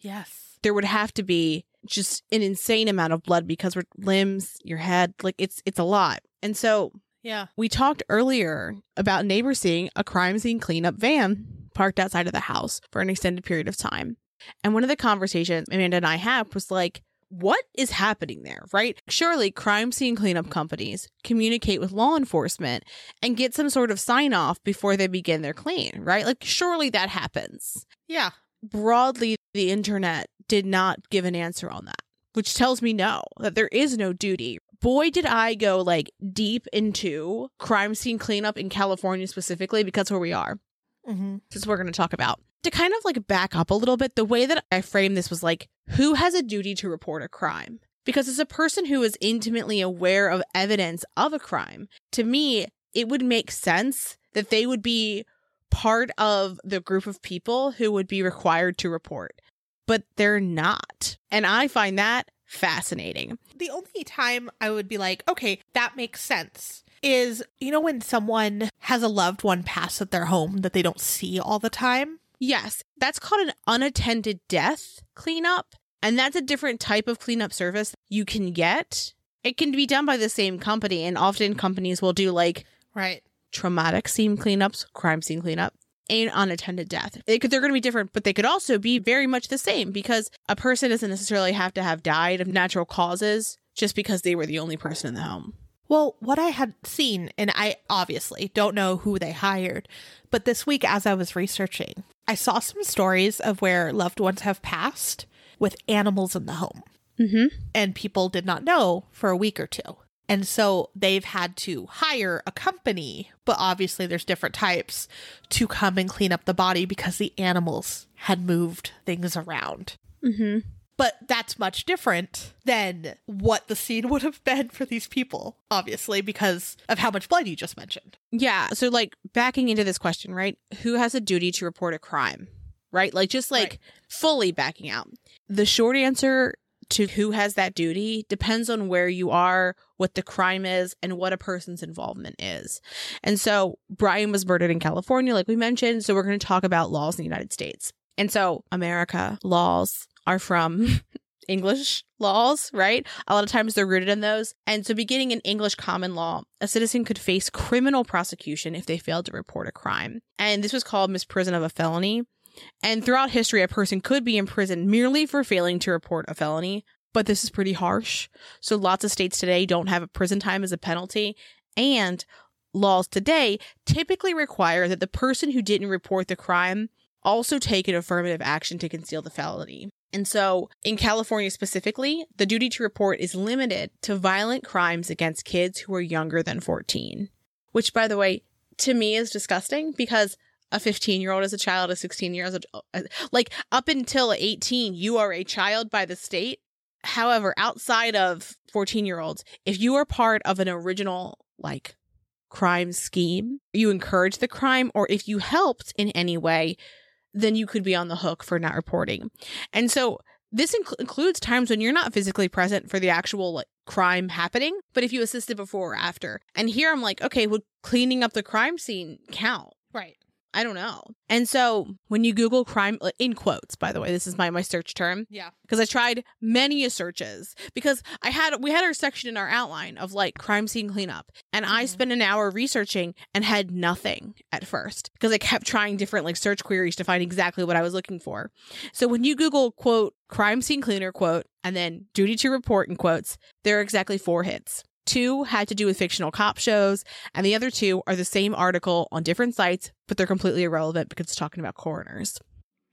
Yes. There would have to be just an insane amount of blood because we're limbs, your head, like it's it's a lot. And so Yeah. we talked earlier about neighbors seeing a crime scene cleanup van parked outside of the house for an extended period of time. And one of the conversations Amanda and I had was like, what is happening there, right? Surely crime scene cleanup companies communicate with law enforcement and get some sort of sign off before they begin their clean, right? Like, surely that happens. Yeah. Broadly, the internet did not give an answer on that, which tells me no, that there is no duty. Boy, did I go like deep into crime scene cleanup in California specifically because where we are. Mm-hmm. This is what we're going to talk about. To kind of like back up a little bit, the way that I framed this was like, who has a duty to report a crime? Because as a person who is intimately aware of evidence of a crime, to me, it would make sense that they would be part of the group of people who would be required to report, but they're not. And I find that fascinating. The only time I would be like, okay, that makes sense is, you know, when someone has a loved one pass at their home that they don't see all the time? Yes, that's called an unattended death cleanup. And that's a different type of cleanup service you can get. It can be done by the same company, and often companies will do like Right. traumatic scene cleanups, crime scene cleanup, and unattended death. They could, they're going to be different, but they could also be very much the same because a person doesn't necessarily have to have died of natural causes just because they were the only person in the home. Well, what I had seen, and I obviously don't know who they hired, but this week as I was researching, I saw some stories of where loved ones have passed with animals in the home, Mm-hmm. and people did not know for a week or two. And so they've had to hire a company, but obviously there's different types to come and clean up the body because the animals had moved things around. Mm-hmm. But that's much different than what the scene would have been for these people, obviously, because of how much blood you just mentioned. Yeah. So, like, backing into this question, right? Who has a duty to report a crime? Right? Like, just like Right. fully backing out. The short answer to who has that duty depends on where you are, what the crime is, and what a person's involvement is. And so Brian was murdered in California, like we mentioned. So we're going to talk about laws in the United States. And so America laws are from English laws, right? A lot of times they're rooted in those. And so, beginning in English common law, a citizen could face criminal prosecution if they failed to report a crime. And this was called misprision of a felony. And throughout history, a person could be imprisoned merely for failing to report a felony, but this is pretty harsh. So, lots of states today don't have a prison time as a penalty. And laws today typically require that the person who didn't report the crime also take an affirmative action to conceal the felony. And so, in California specifically, the duty to report is limited to violent crimes against kids who are younger than 14. Which, by the way, to me is disgusting because a 15 year old is a child, a 16 year old, like up until 18, you are a child by the state. However, outside of 14 year olds, if you are part of an original, like, crime scheme, you encourage the crime, or if you helped in any way, then you could be on the hook for not reporting. And so this inc- includes times when you're not physically present for the actual like crime happening, but if you assisted before or after. And here I'm like, okay, would cleaning up the crime scene count? Right. I don't know. And so when you Google crime, in quotes, by the way, this is my, my search term. Yeah. Because I tried many searches because I had, we had our section in our outline of like crime scene cleanup. And I Mhm. spent an hour researching and had nothing at first because I kept trying different like search queries to find exactly what I was looking for. So when you Google quote, crime scene cleaner quote, and then duty to report in quotes, there are exactly four hits. Two had to do with fictional cop shows, and the other two are the same article on different sites, but they're completely irrelevant because it's talking about coroners.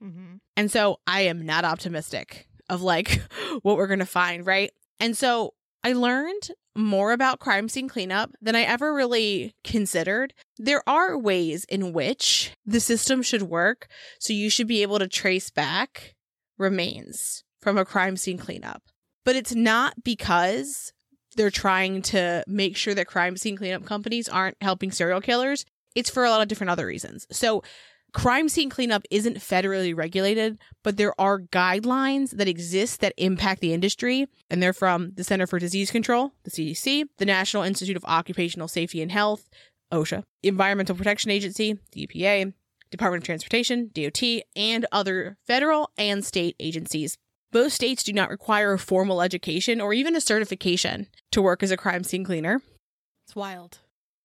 Mm-hmm. And so I am not optimistic of like what we're going to find, right? And so I learned more about crime scene cleanup than I ever really considered. There are ways in which the system should work, so you should be able to trace back remains from a crime scene cleanup. But it's not because they're trying to make sure that crime scene cleanup companies aren't helping serial killers. It's for a lot of different other reasons. So, crime scene cleanup isn't federally regulated, but there are guidelines that exist that impact the industry. And they're from the Center for Disease Control, the CDC, the National Institute of Occupational Safety and Health, OSHA, Environmental Protection Agency, the EPA, Department of Transportation, DOT, and other federal and state agencies. Most states do not require a formal education or even a certification to work as a crime scene cleaner. It's wild.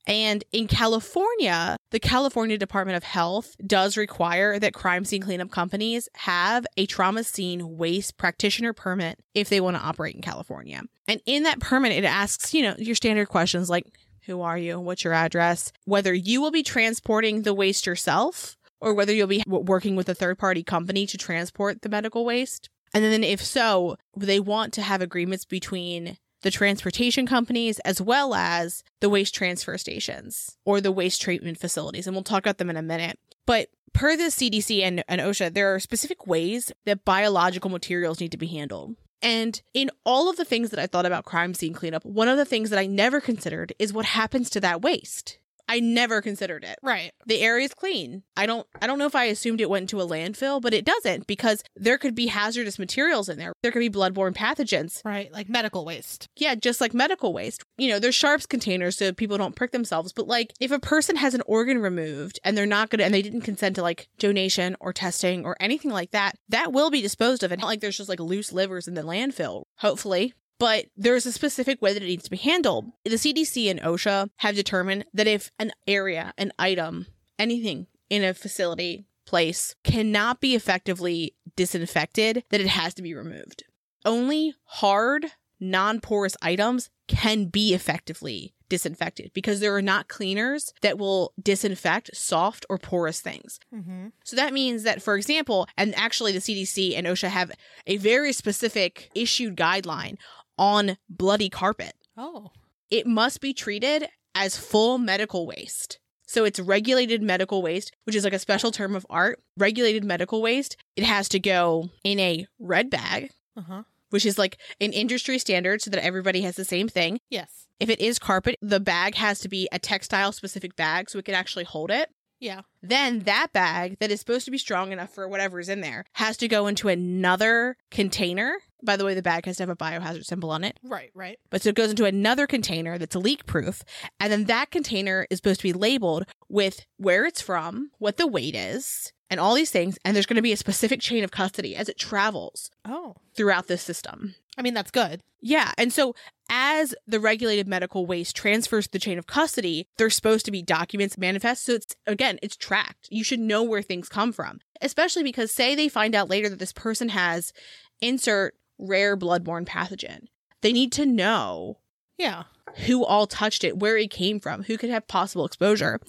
And in California, the California Department of Health does require that crime scene cleanup companies have a trauma scene waste practitioner permit if they want to operate in California. And in that permit, it asks, you know, your standard questions like who are you? What's your address? Whether you will be transporting the waste yourself or whether you'll be working with a third party company to transport the medical waste. And then, if so, they want to have agreements between the transportation companies as well as the waste transfer stations or the waste treatment facilities. And we'll talk about them in a minute. But per the CDC and, and OSHA, there are specific ways that biological materials need to be handled. And in all of the things that I thought about crime scene cleanup, one of the things that I never considered is what happens to that waste. I never considered it. Right. The area is clean. I don't I don't know if I assumed it went into a landfill, but it doesn't because there could be hazardous materials in there. There could be bloodborne pathogens. Right. Like medical waste. Yeah, just like medical waste. You know, there's sharps containers so people don't prick themselves, but like if a person has an organ removed and they're not going to and they didn't consent to like donation or testing or anything like that, that will be disposed of. And not like there's just like loose livers in the landfill. Hopefully, but there's a specific way that it needs to be handled. The CDC and OSHA have determined that if an area, an item, anything in a facility, place cannot be effectively disinfected, that it has to be removed. Only hard, non porous items can be effectively disinfected because there are not cleaners that will disinfect soft or porous things. Mm-hmm. So that means that, for example, and actually the CDC and OSHA have a very specific issued guideline on bloody carpet. Oh. It must be treated as full medical waste. So it's regulated medical waste, which is like a special term of art. Regulated medical waste, it has to go in a red bag, Uh huh. which is like an industry standard so that everybody has the same thing. Yes. If it is carpet, the bag has to be a textile specific bag so it can actually hold it. Yeah. Then that bag that is supposed to be strong enough for whatever's in there has to go into another container. By the way, the bag has to have a biohazard symbol on it. Right, right. But so it goes into another container that's leak proof. And then that container is supposed to be labeled with where it's from, what the weight is, and all these things. And there's going to be a specific chain of custody as it travels Oh. throughout this system. I mean, that's good. Yeah. And so as the regulated medical waste transfers the chain of custody, there's supposed to be documents manifest. So it's, again, it's tracked. You should know where things come from, especially because say they find out later that this person has insert rare bloodborne pathogen. They need to know Yeah. who all touched it, where it came from, who could have possible exposure.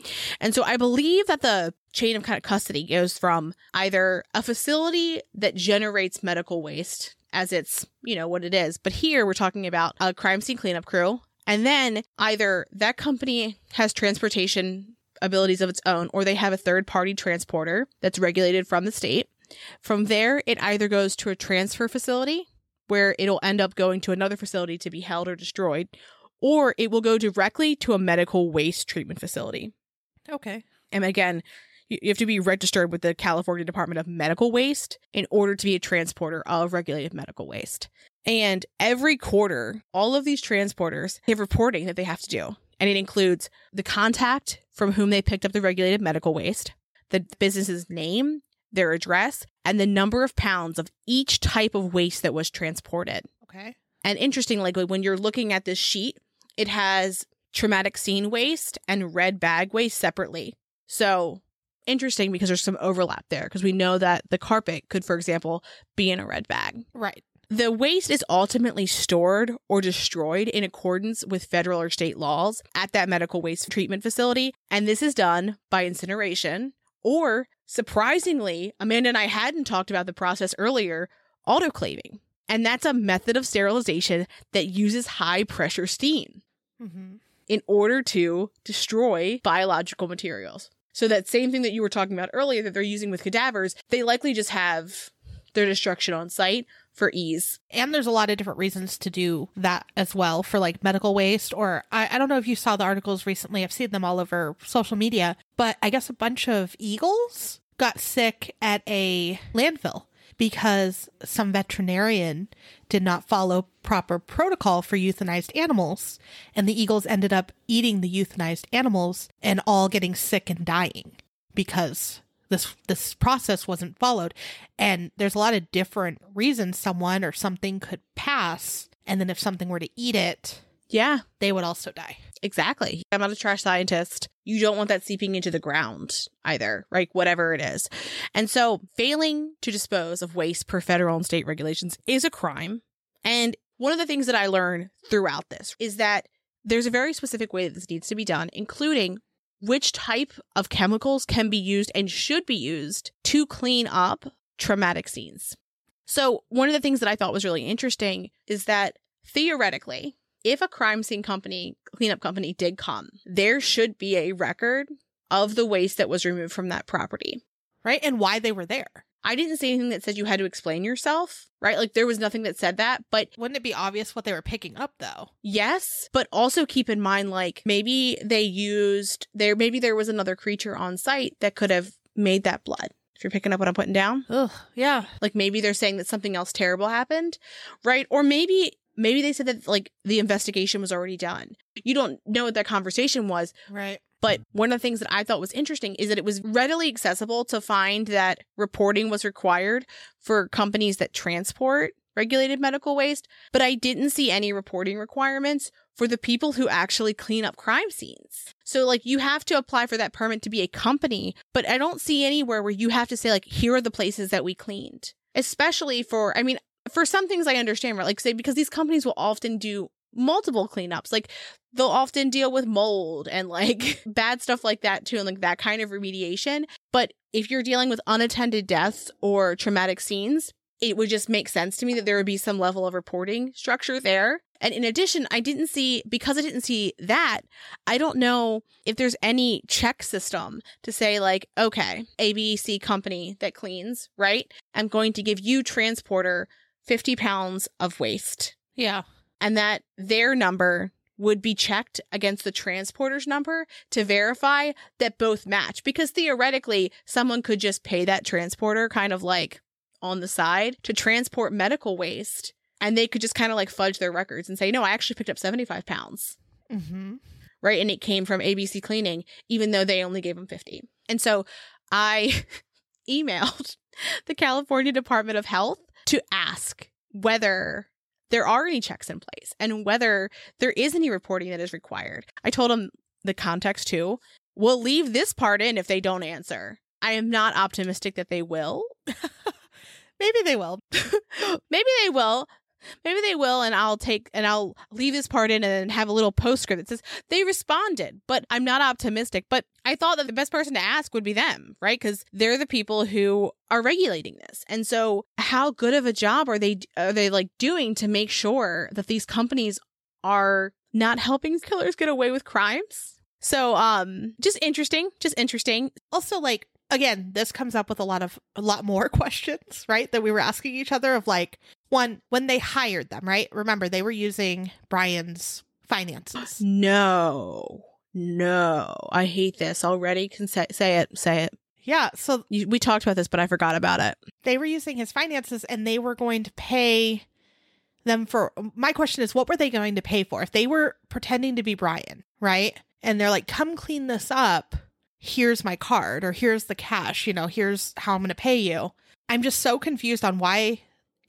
And so I believe that the chain of kind of custody goes from either a facility that generates medical waste as it's, you know, what it is. But here we're talking about a crime scene cleanup crew. And then either that company has transportation abilities of its own or they have a third party transporter that's regulated from the state. From there, it either goes to a transfer facility where it'll end up going to another facility to be held or destroyed, or it will go directly to a medical waste treatment facility. Okay. And again, you have to be registered with the California Department of Medical Waste in order to be a transporter of regulated medical waste. And every quarter, all of these transporters have reporting that they have to do. And it includes the contact from whom they picked up the regulated medical waste, the business's name, their address, and the number of pounds of each type of waste that was transported. Okay. And interestingly, like when you're looking at this sheet, it has traumatic scene waste and red bag waste separately. So interesting because there's some overlap there because we know that the carpet could, for example, be in a red bag. Right. The waste is ultimately stored or destroyed in accordance with federal or state laws at that medical waste treatment facility. And this is done by incineration or surprisingly, Amanda and I hadn't talked about the process earlier, autoclaving. And that's a method of sterilization that uses high pressure steam Mm-hmm. in order to destroy biological materials. So that same thing that you were talking about earlier that they're using with cadavers, they likely just have their destruction on site for ease. And there's a lot of different reasons to do that as well for like medical waste. Or I, I don't know if you saw the articles recently. I've seen them all over social media, but I guess a bunch of eagles got sick at a landfill because some veterinarian did not follow proper protocol for euthanized animals. And the eagles ended up eating the euthanized animals and all getting sick and dying because this this process wasn't followed and there's a lot of different reasons someone or something could pass and then if something were to eat it Yeah, they would also die exactly. I'm not a trash scientist. You don't want that seeping into the ground either, right? Whatever it is. And so failing to dispose of waste per federal and state regulations is a crime. And one of the things that I learned throughout this is that there's a very specific way that this needs to be done, including which type of chemicals can be used and should be used to clean up traumatic scenes. So, one of the things that I thought was really interesting is that theoretically, if a crime scene company, cleanup company did come, there should be a record of the waste that was removed from that property. right and why they were there I didn't see anything that said you had to explain yourself, right? Like there was nothing that said that, but wouldn't it be obvious what they were picking up though yes, but also keep in mind like maybe they used there maybe there was another creature on site that could have made that blood. If you're picking up what I'm putting down, Ugh, yeah like maybe they're saying that something else terrible happened, right? Or maybe maybe they said that like the investigation was already done. You don't know what that conversation was, right but one of the things that I thought was interesting is that it was readily accessible to find that reporting was required for companies that transport regulated medical waste, but I didn't see any reporting requirements for the people who actually clean up crime scenes. So like you have to apply for that permit to be a company, but I don't see anywhere where you have to say like here are the places that we cleaned. Especially for I mean for some things I understand, right? Like say because these companies will often do multiple cleanups. Like they'll often deal with mold and like bad stuff like that too, and like that kind of remediation. But if you're dealing with unattended deaths or traumatic scenes, it would just make sense to me that there would be some level of reporting structure there. And in addition, I didn't see, because I didn't see that, I don't know if there's any check system to say, like, okay, ABC company that cleans, right? I'm going to give you transporter 50 pounds of waste yeah and that their number would be checked against the transporter's number to verify that both match. Because theoretically, someone could just pay that transporter kind of like on the side to transport medical waste and they could just kind of like fudge their records and say, no, I actually picked up 75 pounds. Mm-hmm. Right. And it came from ABC Cleaning, even though they only gave them 50. And so I emailed the California Department of Health to ask whether there are any checks in place and whether there is any reporting that is required. I told them the context too. We'll leave this part in if they don't answer. I am not optimistic that they will. Maybe they will. Maybe they will. Maybe they will, and I'll take and I'll leave this part in and have a little postscript that says they responded, but I'm not optimistic. But I thought that the best person to ask would be them, right? Because they're the people who are regulating this. And so, how good of a job are they are they like doing to make sure that these companies are not helping killers get away with crimes? So, um, just interesting, just interesting. Also, like again, this comes up with a lot of a lot more questions, right? That we were asking each other of like one when they hired them, right? Remember, they were using Brian's finances. No, no, I hate this already. Can say, say it, say it. Yeah, so You, we talked about this, but I forgot about it. they were using his finances and they were going to pay them for my question is what were they going to pay for if they were pretending to be brian right and they're like come clean this up here's my card or here's the cash you know here's how i'm going to pay you i'm just so confused on why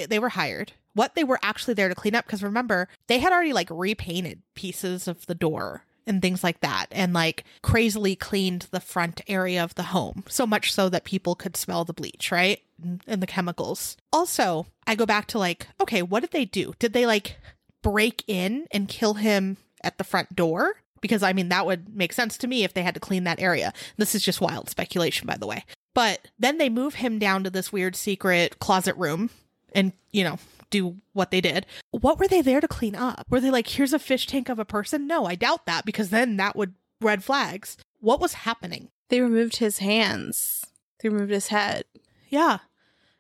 they were hired what they were actually there to clean up because remember they had already like repainted pieces of the door and things like that and like crazily cleaned the front area of the home so much so that people could smell the bleach right and the chemicals. Also i go back to like okay what did they do? Did they like break in and kill him at the front door? Because i mean that would make sense to me if they had to clean that area. This is just wild speculation by the way. But then they move him down to this weird secret closet room and you know do what they did. What were they there to clean up? Were they like here's a fish tank of a person? No i doubt that because then that would red flags. What was happening? They removed his hands. They removed his head. yeah.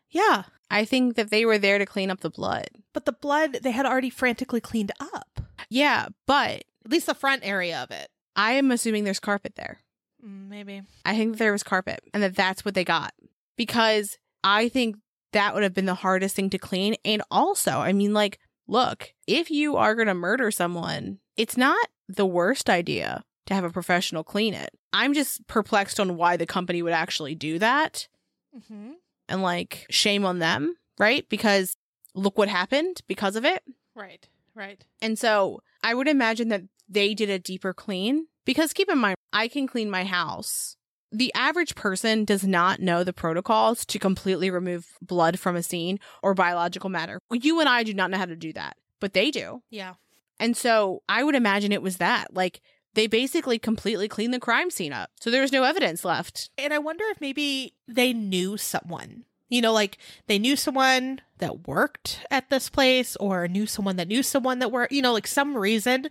Yeah. I think that they were there to clean up the blood. but the blood they had already frantically cleaned up. Yeah, but at least the front area of it. I am assuming there's carpet there. Mm, maybe. I think there was carpet and that that's what they got. Because I think that would have been the hardest thing to clean. And also, I mean, like, look, if you are going to murder someone, it's not the worst idea to have a professional clean it. I'm just perplexed on why the company would actually do that mm-hmm. and like shame on them, right? Because look what happened because of it. right right And so I would imagine that they did a deeper clean because keep in mind, I can clean my house. The average person does not know the protocols to completely remove blood from a scene or biological matter. You and I do not know how to do that, but they do. yeah And so I would imagine it was that. Like they basically completely cleaned the crime scene up. So there was no evidence left. And I wonder if maybe they knew someone. You know, like they knew someone that worked at this place or knew someone that knew someone that were, you know, like some reason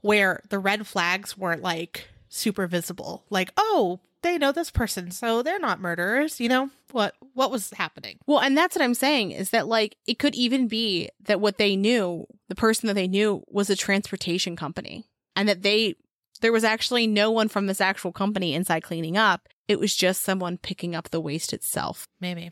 where the red flags weren't like super visible. Like, oh, they know this person, so they're not murderers, you know? What what was happening? Well, and that's what I'm saying is that like it could even be that what they knew, the person that they knew was a transportation company and that they there was actually no one from this actual company inside cleaning up. It was just someone picking up the waste itself. Maybe.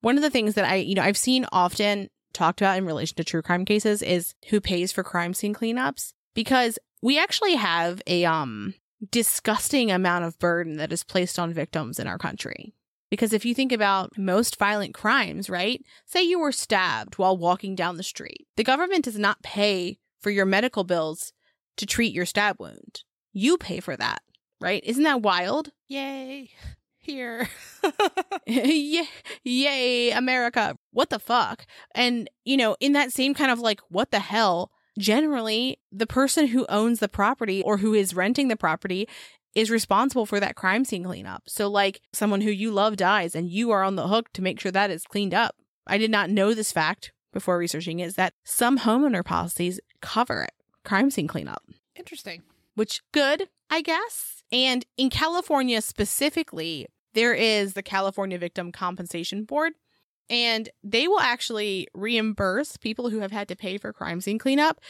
One of the things that I, you know, I've seen often talked about in relation to true crime cases is who pays for crime scene cleanups because we actually have a um disgusting amount of burden that is placed on victims in our country. Because if you think about most violent crimes, right? Say you were stabbed while walking down the street. The government does not pay for your medical bills to treat your stab wound. You pay for that, right? Isn't that wild? Yay. Here. yay, yay, America. What the fuck? And, you know, in that same kind of like, what the hell? Generally, the person who owns the property or who is renting the property is responsible for that crime scene cleanup. So, like, someone who you love dies and you are on the hook to make sure that is cleaned up. I did not know this fact before researching is that some homeowner policies cover it, crime scene cleanup Interesting. which good, I guess. And in California specifically, there is the California Victim Compensation Board, and they will actually reimburse people who have had to pay for crime scene cleanup,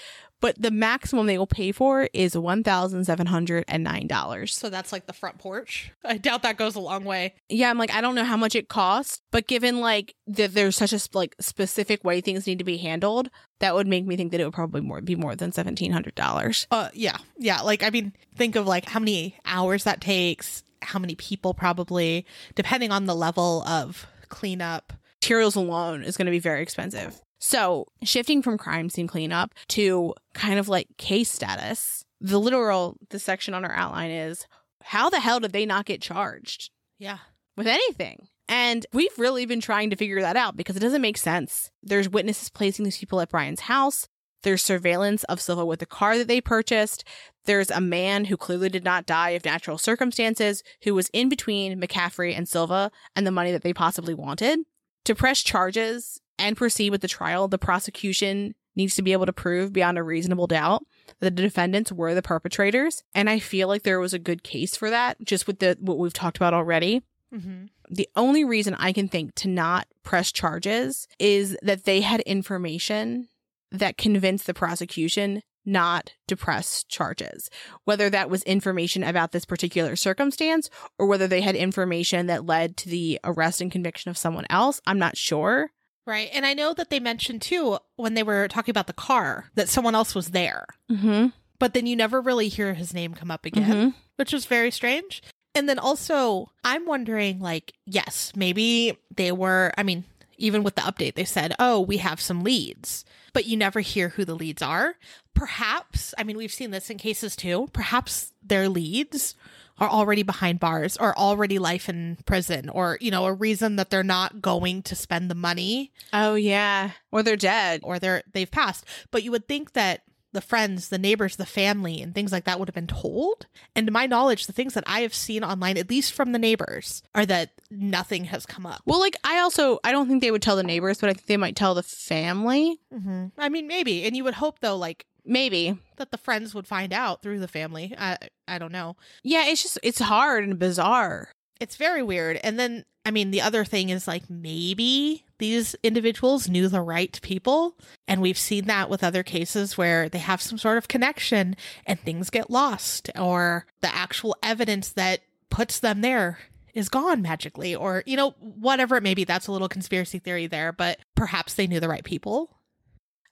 but the maximum they will pay for is one thousand seven hundred and nine dollars. So that's like the front porch. I doubt that goes a long way. Yeah, I'm like, I don't know how much it costs, but given like that there's such a like specific way things need to be handled, that would make me think that it would probably more be more than seventeen hundred dollars. Uh, yeah, yeah. Like, I mean, think of like how many hours that takes, how many people probably, depending on the level of cleanup. Materials alone is going to be very expensive. So, shifting from crime scene cleanup to kind of like case status, the literal the section on our outline is how the hell did they not get charged Yeah. with anything? And we've really been trying to figure that out because it doesn't make sense. There's witnesses placing these people at Brian's house. There's surveillance of Silva with the car that they purchased. There's a man who clearly did not die of natural circumstances who was in between McCaffrey and Silva and the money that they possibly wanted. To press charges and proceed with the trial, the prosecution needs to be able to prove beyond a reasonable doubt that the defendants were the perpetrators. And I feel like there was a good case for that, just with the what we've talked about already. Mm-hmm. The only reason I can think to not press charges is that they had information that convinced the prosecution not to press charges. Whether that was information about this particular circumstance or whether they had information that led to the arrest and conviction of someone else, I'm not sure. Right. And I know that they mentioned too when they were talking about the car that someone else was there, Mm-hmm. but then you never really hear his name come up again, which was very strange. And then also, I'm wondering like, yes, maybe they were, I mean, even with the update, they said, oh, we have some leads, but you never hear who the leads are. Perhaps, I mean, we've seen this in cases too. Perhaps their leads are already behind bars or already life in prison or, you know, a reason that they're not going to spend the money Oh yeah. Or they're dead. or they're they've passed. But you would think that the friends, the neighbors, the family, and things like that would have been told. And to my knowledge, the things that I have seen online, at least from the neighbors, are that nothing has come up. Well, like I also I don't think they would tell the neighbors, but I think they might tell the family. Mm-hmm. I mean, maybe. And you would hope though, like Maybe. that the friends would find out through the family. I I don't know. Yeah, it's just it's hard and bizarre. It's very weird. And then, I mean, the other thing is like maybe these individuals knew the right people. And we've seen that with other cases where they have some sort of connection and things get lost, or the actual evidence that puts them there is gone magically, or, you know, whatever it may be. That's a little conspiracy theory there, but perhaps they knew the right people.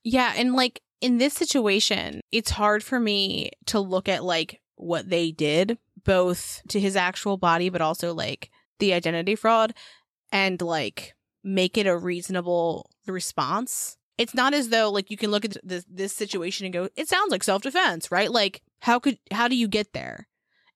Yeah, and like in this situation, it's hard for me to look at like what they did, both to his actual body, but also like the identity fraud, and like make it a reasonable response. It's not as though like you can look at this this situation and go, it sounds like self defense, right? Like how could how do you get there?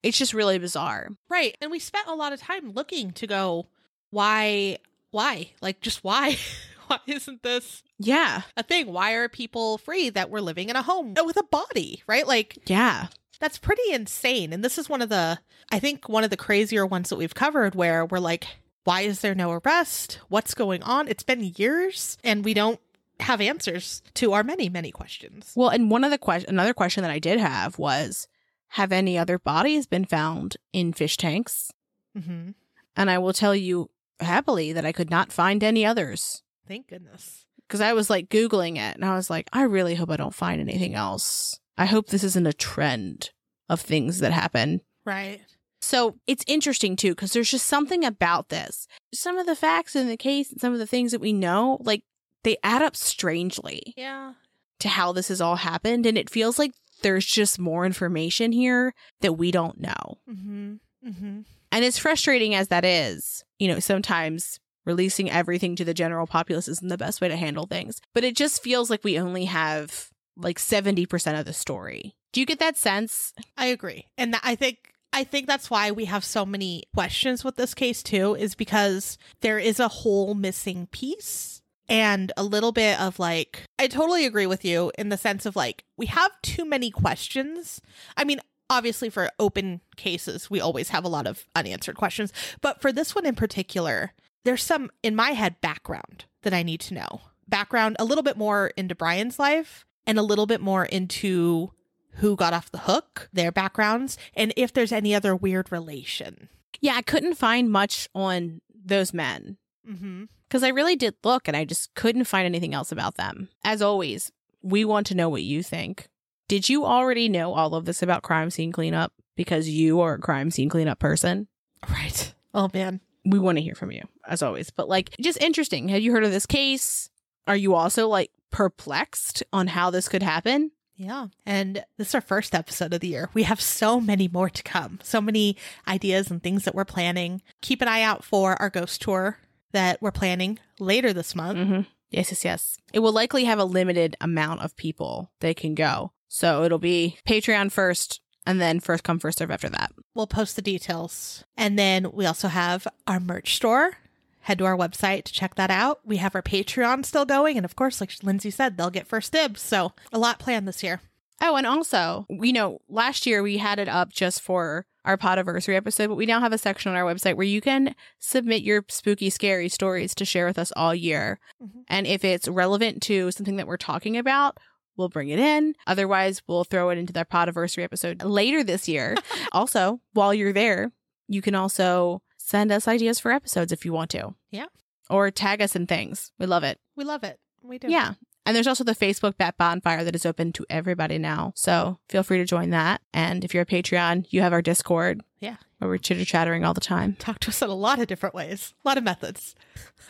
It's just really bizarre. Right. And we spent a lot of time looking to go, why, why? Like, just why? why isn't this Yeah, a thing. Why are people free that we're living in a home with a body, right? Like yeah, that's pretty insane. And this is one of the I think one of the crazier ones that we've covered where we're like, why is there no arrest? What's going on? It's been years and we don't have answers to our many, many questions. Well, and one of the question, another question that I did have was, have any other bodies been found in fish tanks? Mm-hmm. And I will tell you happily that I could not find any others Thank goodness. Because I was like Googling it and I was like, I really hope I don't find anything else. I hope this isn't a trend of things that happen. Right. So it's interesting too because there's just something about this. Some of the facts in the case and some of the things that we know, like they add up strangely. Yeah. to how this has all happened. And it feels like there's just more information here that we don't know. Mm-hmm. Mm-hmm. And as frustrating as that is, you know, sometimes releasing everything to the general populace isn't the best way to handle things. But it just feels like we only have like 70% of the story. Do you get that sense? I agree. And th- I think I think that's why we have so many questions with this case too is because there is a whole missing piece and a little bit of like I totally agree with you in the sense of like we have too many questions. I mean, obviously for open cases, we always have a lot of unanswered questions, but for this one in particular, there's some in my head background that I need to know. Background a little bit more into Brian's life and a little bit more into who got off the hook, their backgrounds, and if there's any other weird relation. Yeah, I couldn't find much on those men. Mm-hmm. Because I really did look and I just couldn't find anything else about them. As always, we want to know what you think. Did you already know all of this about crime scene cleanup because you are a crime scene cleanup person? Right. Oh man. We want to hear from you, as always. But like, just interesting. Have you heard of this case? Are you also like perplexed on how this could happen? Yeah. And this is our first episode of the year. We have so many more to come. So many ideas and things that we're planning. Keep an eye out for our ghost tour that we're planning later this month. Mm-hmm. Yes, yes, yes. It will likely have a limited amount of people they can go. So it'll be Patreon first and then first come, first serve after that. We'll post the details. And then we also have our merch store. Head to our website to check that out. We have our Patreon still going. And of course, like Lindsay said, they'll get first dibs. So a lot planned this year. Oh, and also, you know, last year we had it up just for our podiversary episode, but we now have a section on our website where you can submit your spooky, scary stories to share with us all year. Mhm. And if it's relevant to something that we're talking about, we'll bring it in. Otherwise, we'll throw it into their podiversary episode later this year. also, while you're there, you can also send us ideas for episodes if you want to. Yeah. Or tag us in things. We love it. We love it. We do. Yeah. And there's also the Facebook Bat Bonfire that is open to everybody now. So feel free to join that. And if you're a Patreon, you have our Discord. Yeah. Where we're chitter chattering all the time. Talk to us in a lot of different ways, a lot of methods.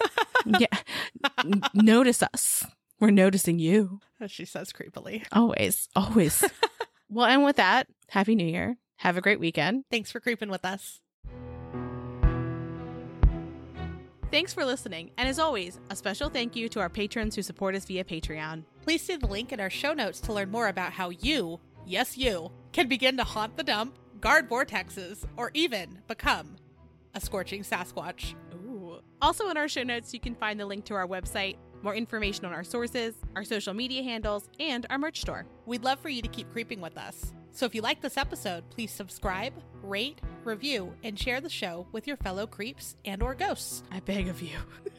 yeah. Notice us. We're noticing you. As she says creepily. Always. Always. well, and with that, Happy New Year. Have a great weekend. Thanks for creeping with us. Thanks for listening. And as always, a special thank you to our patrons who support us via Patreon. Please see the link in our show notes to learn more about how you, yes, you, can begin to haunt the dump, guard vortexes, or even become a scorching Sasquatch. Ooh. Also, in our show notes, you can find the link to our website, more information on our sources, our social media handles, and our merch store. We'd love for you to keep creeping with us. So if you like this episode, please subscribe, rate, review, and share the show with your fellow creeps and or ghosts. I beg of you.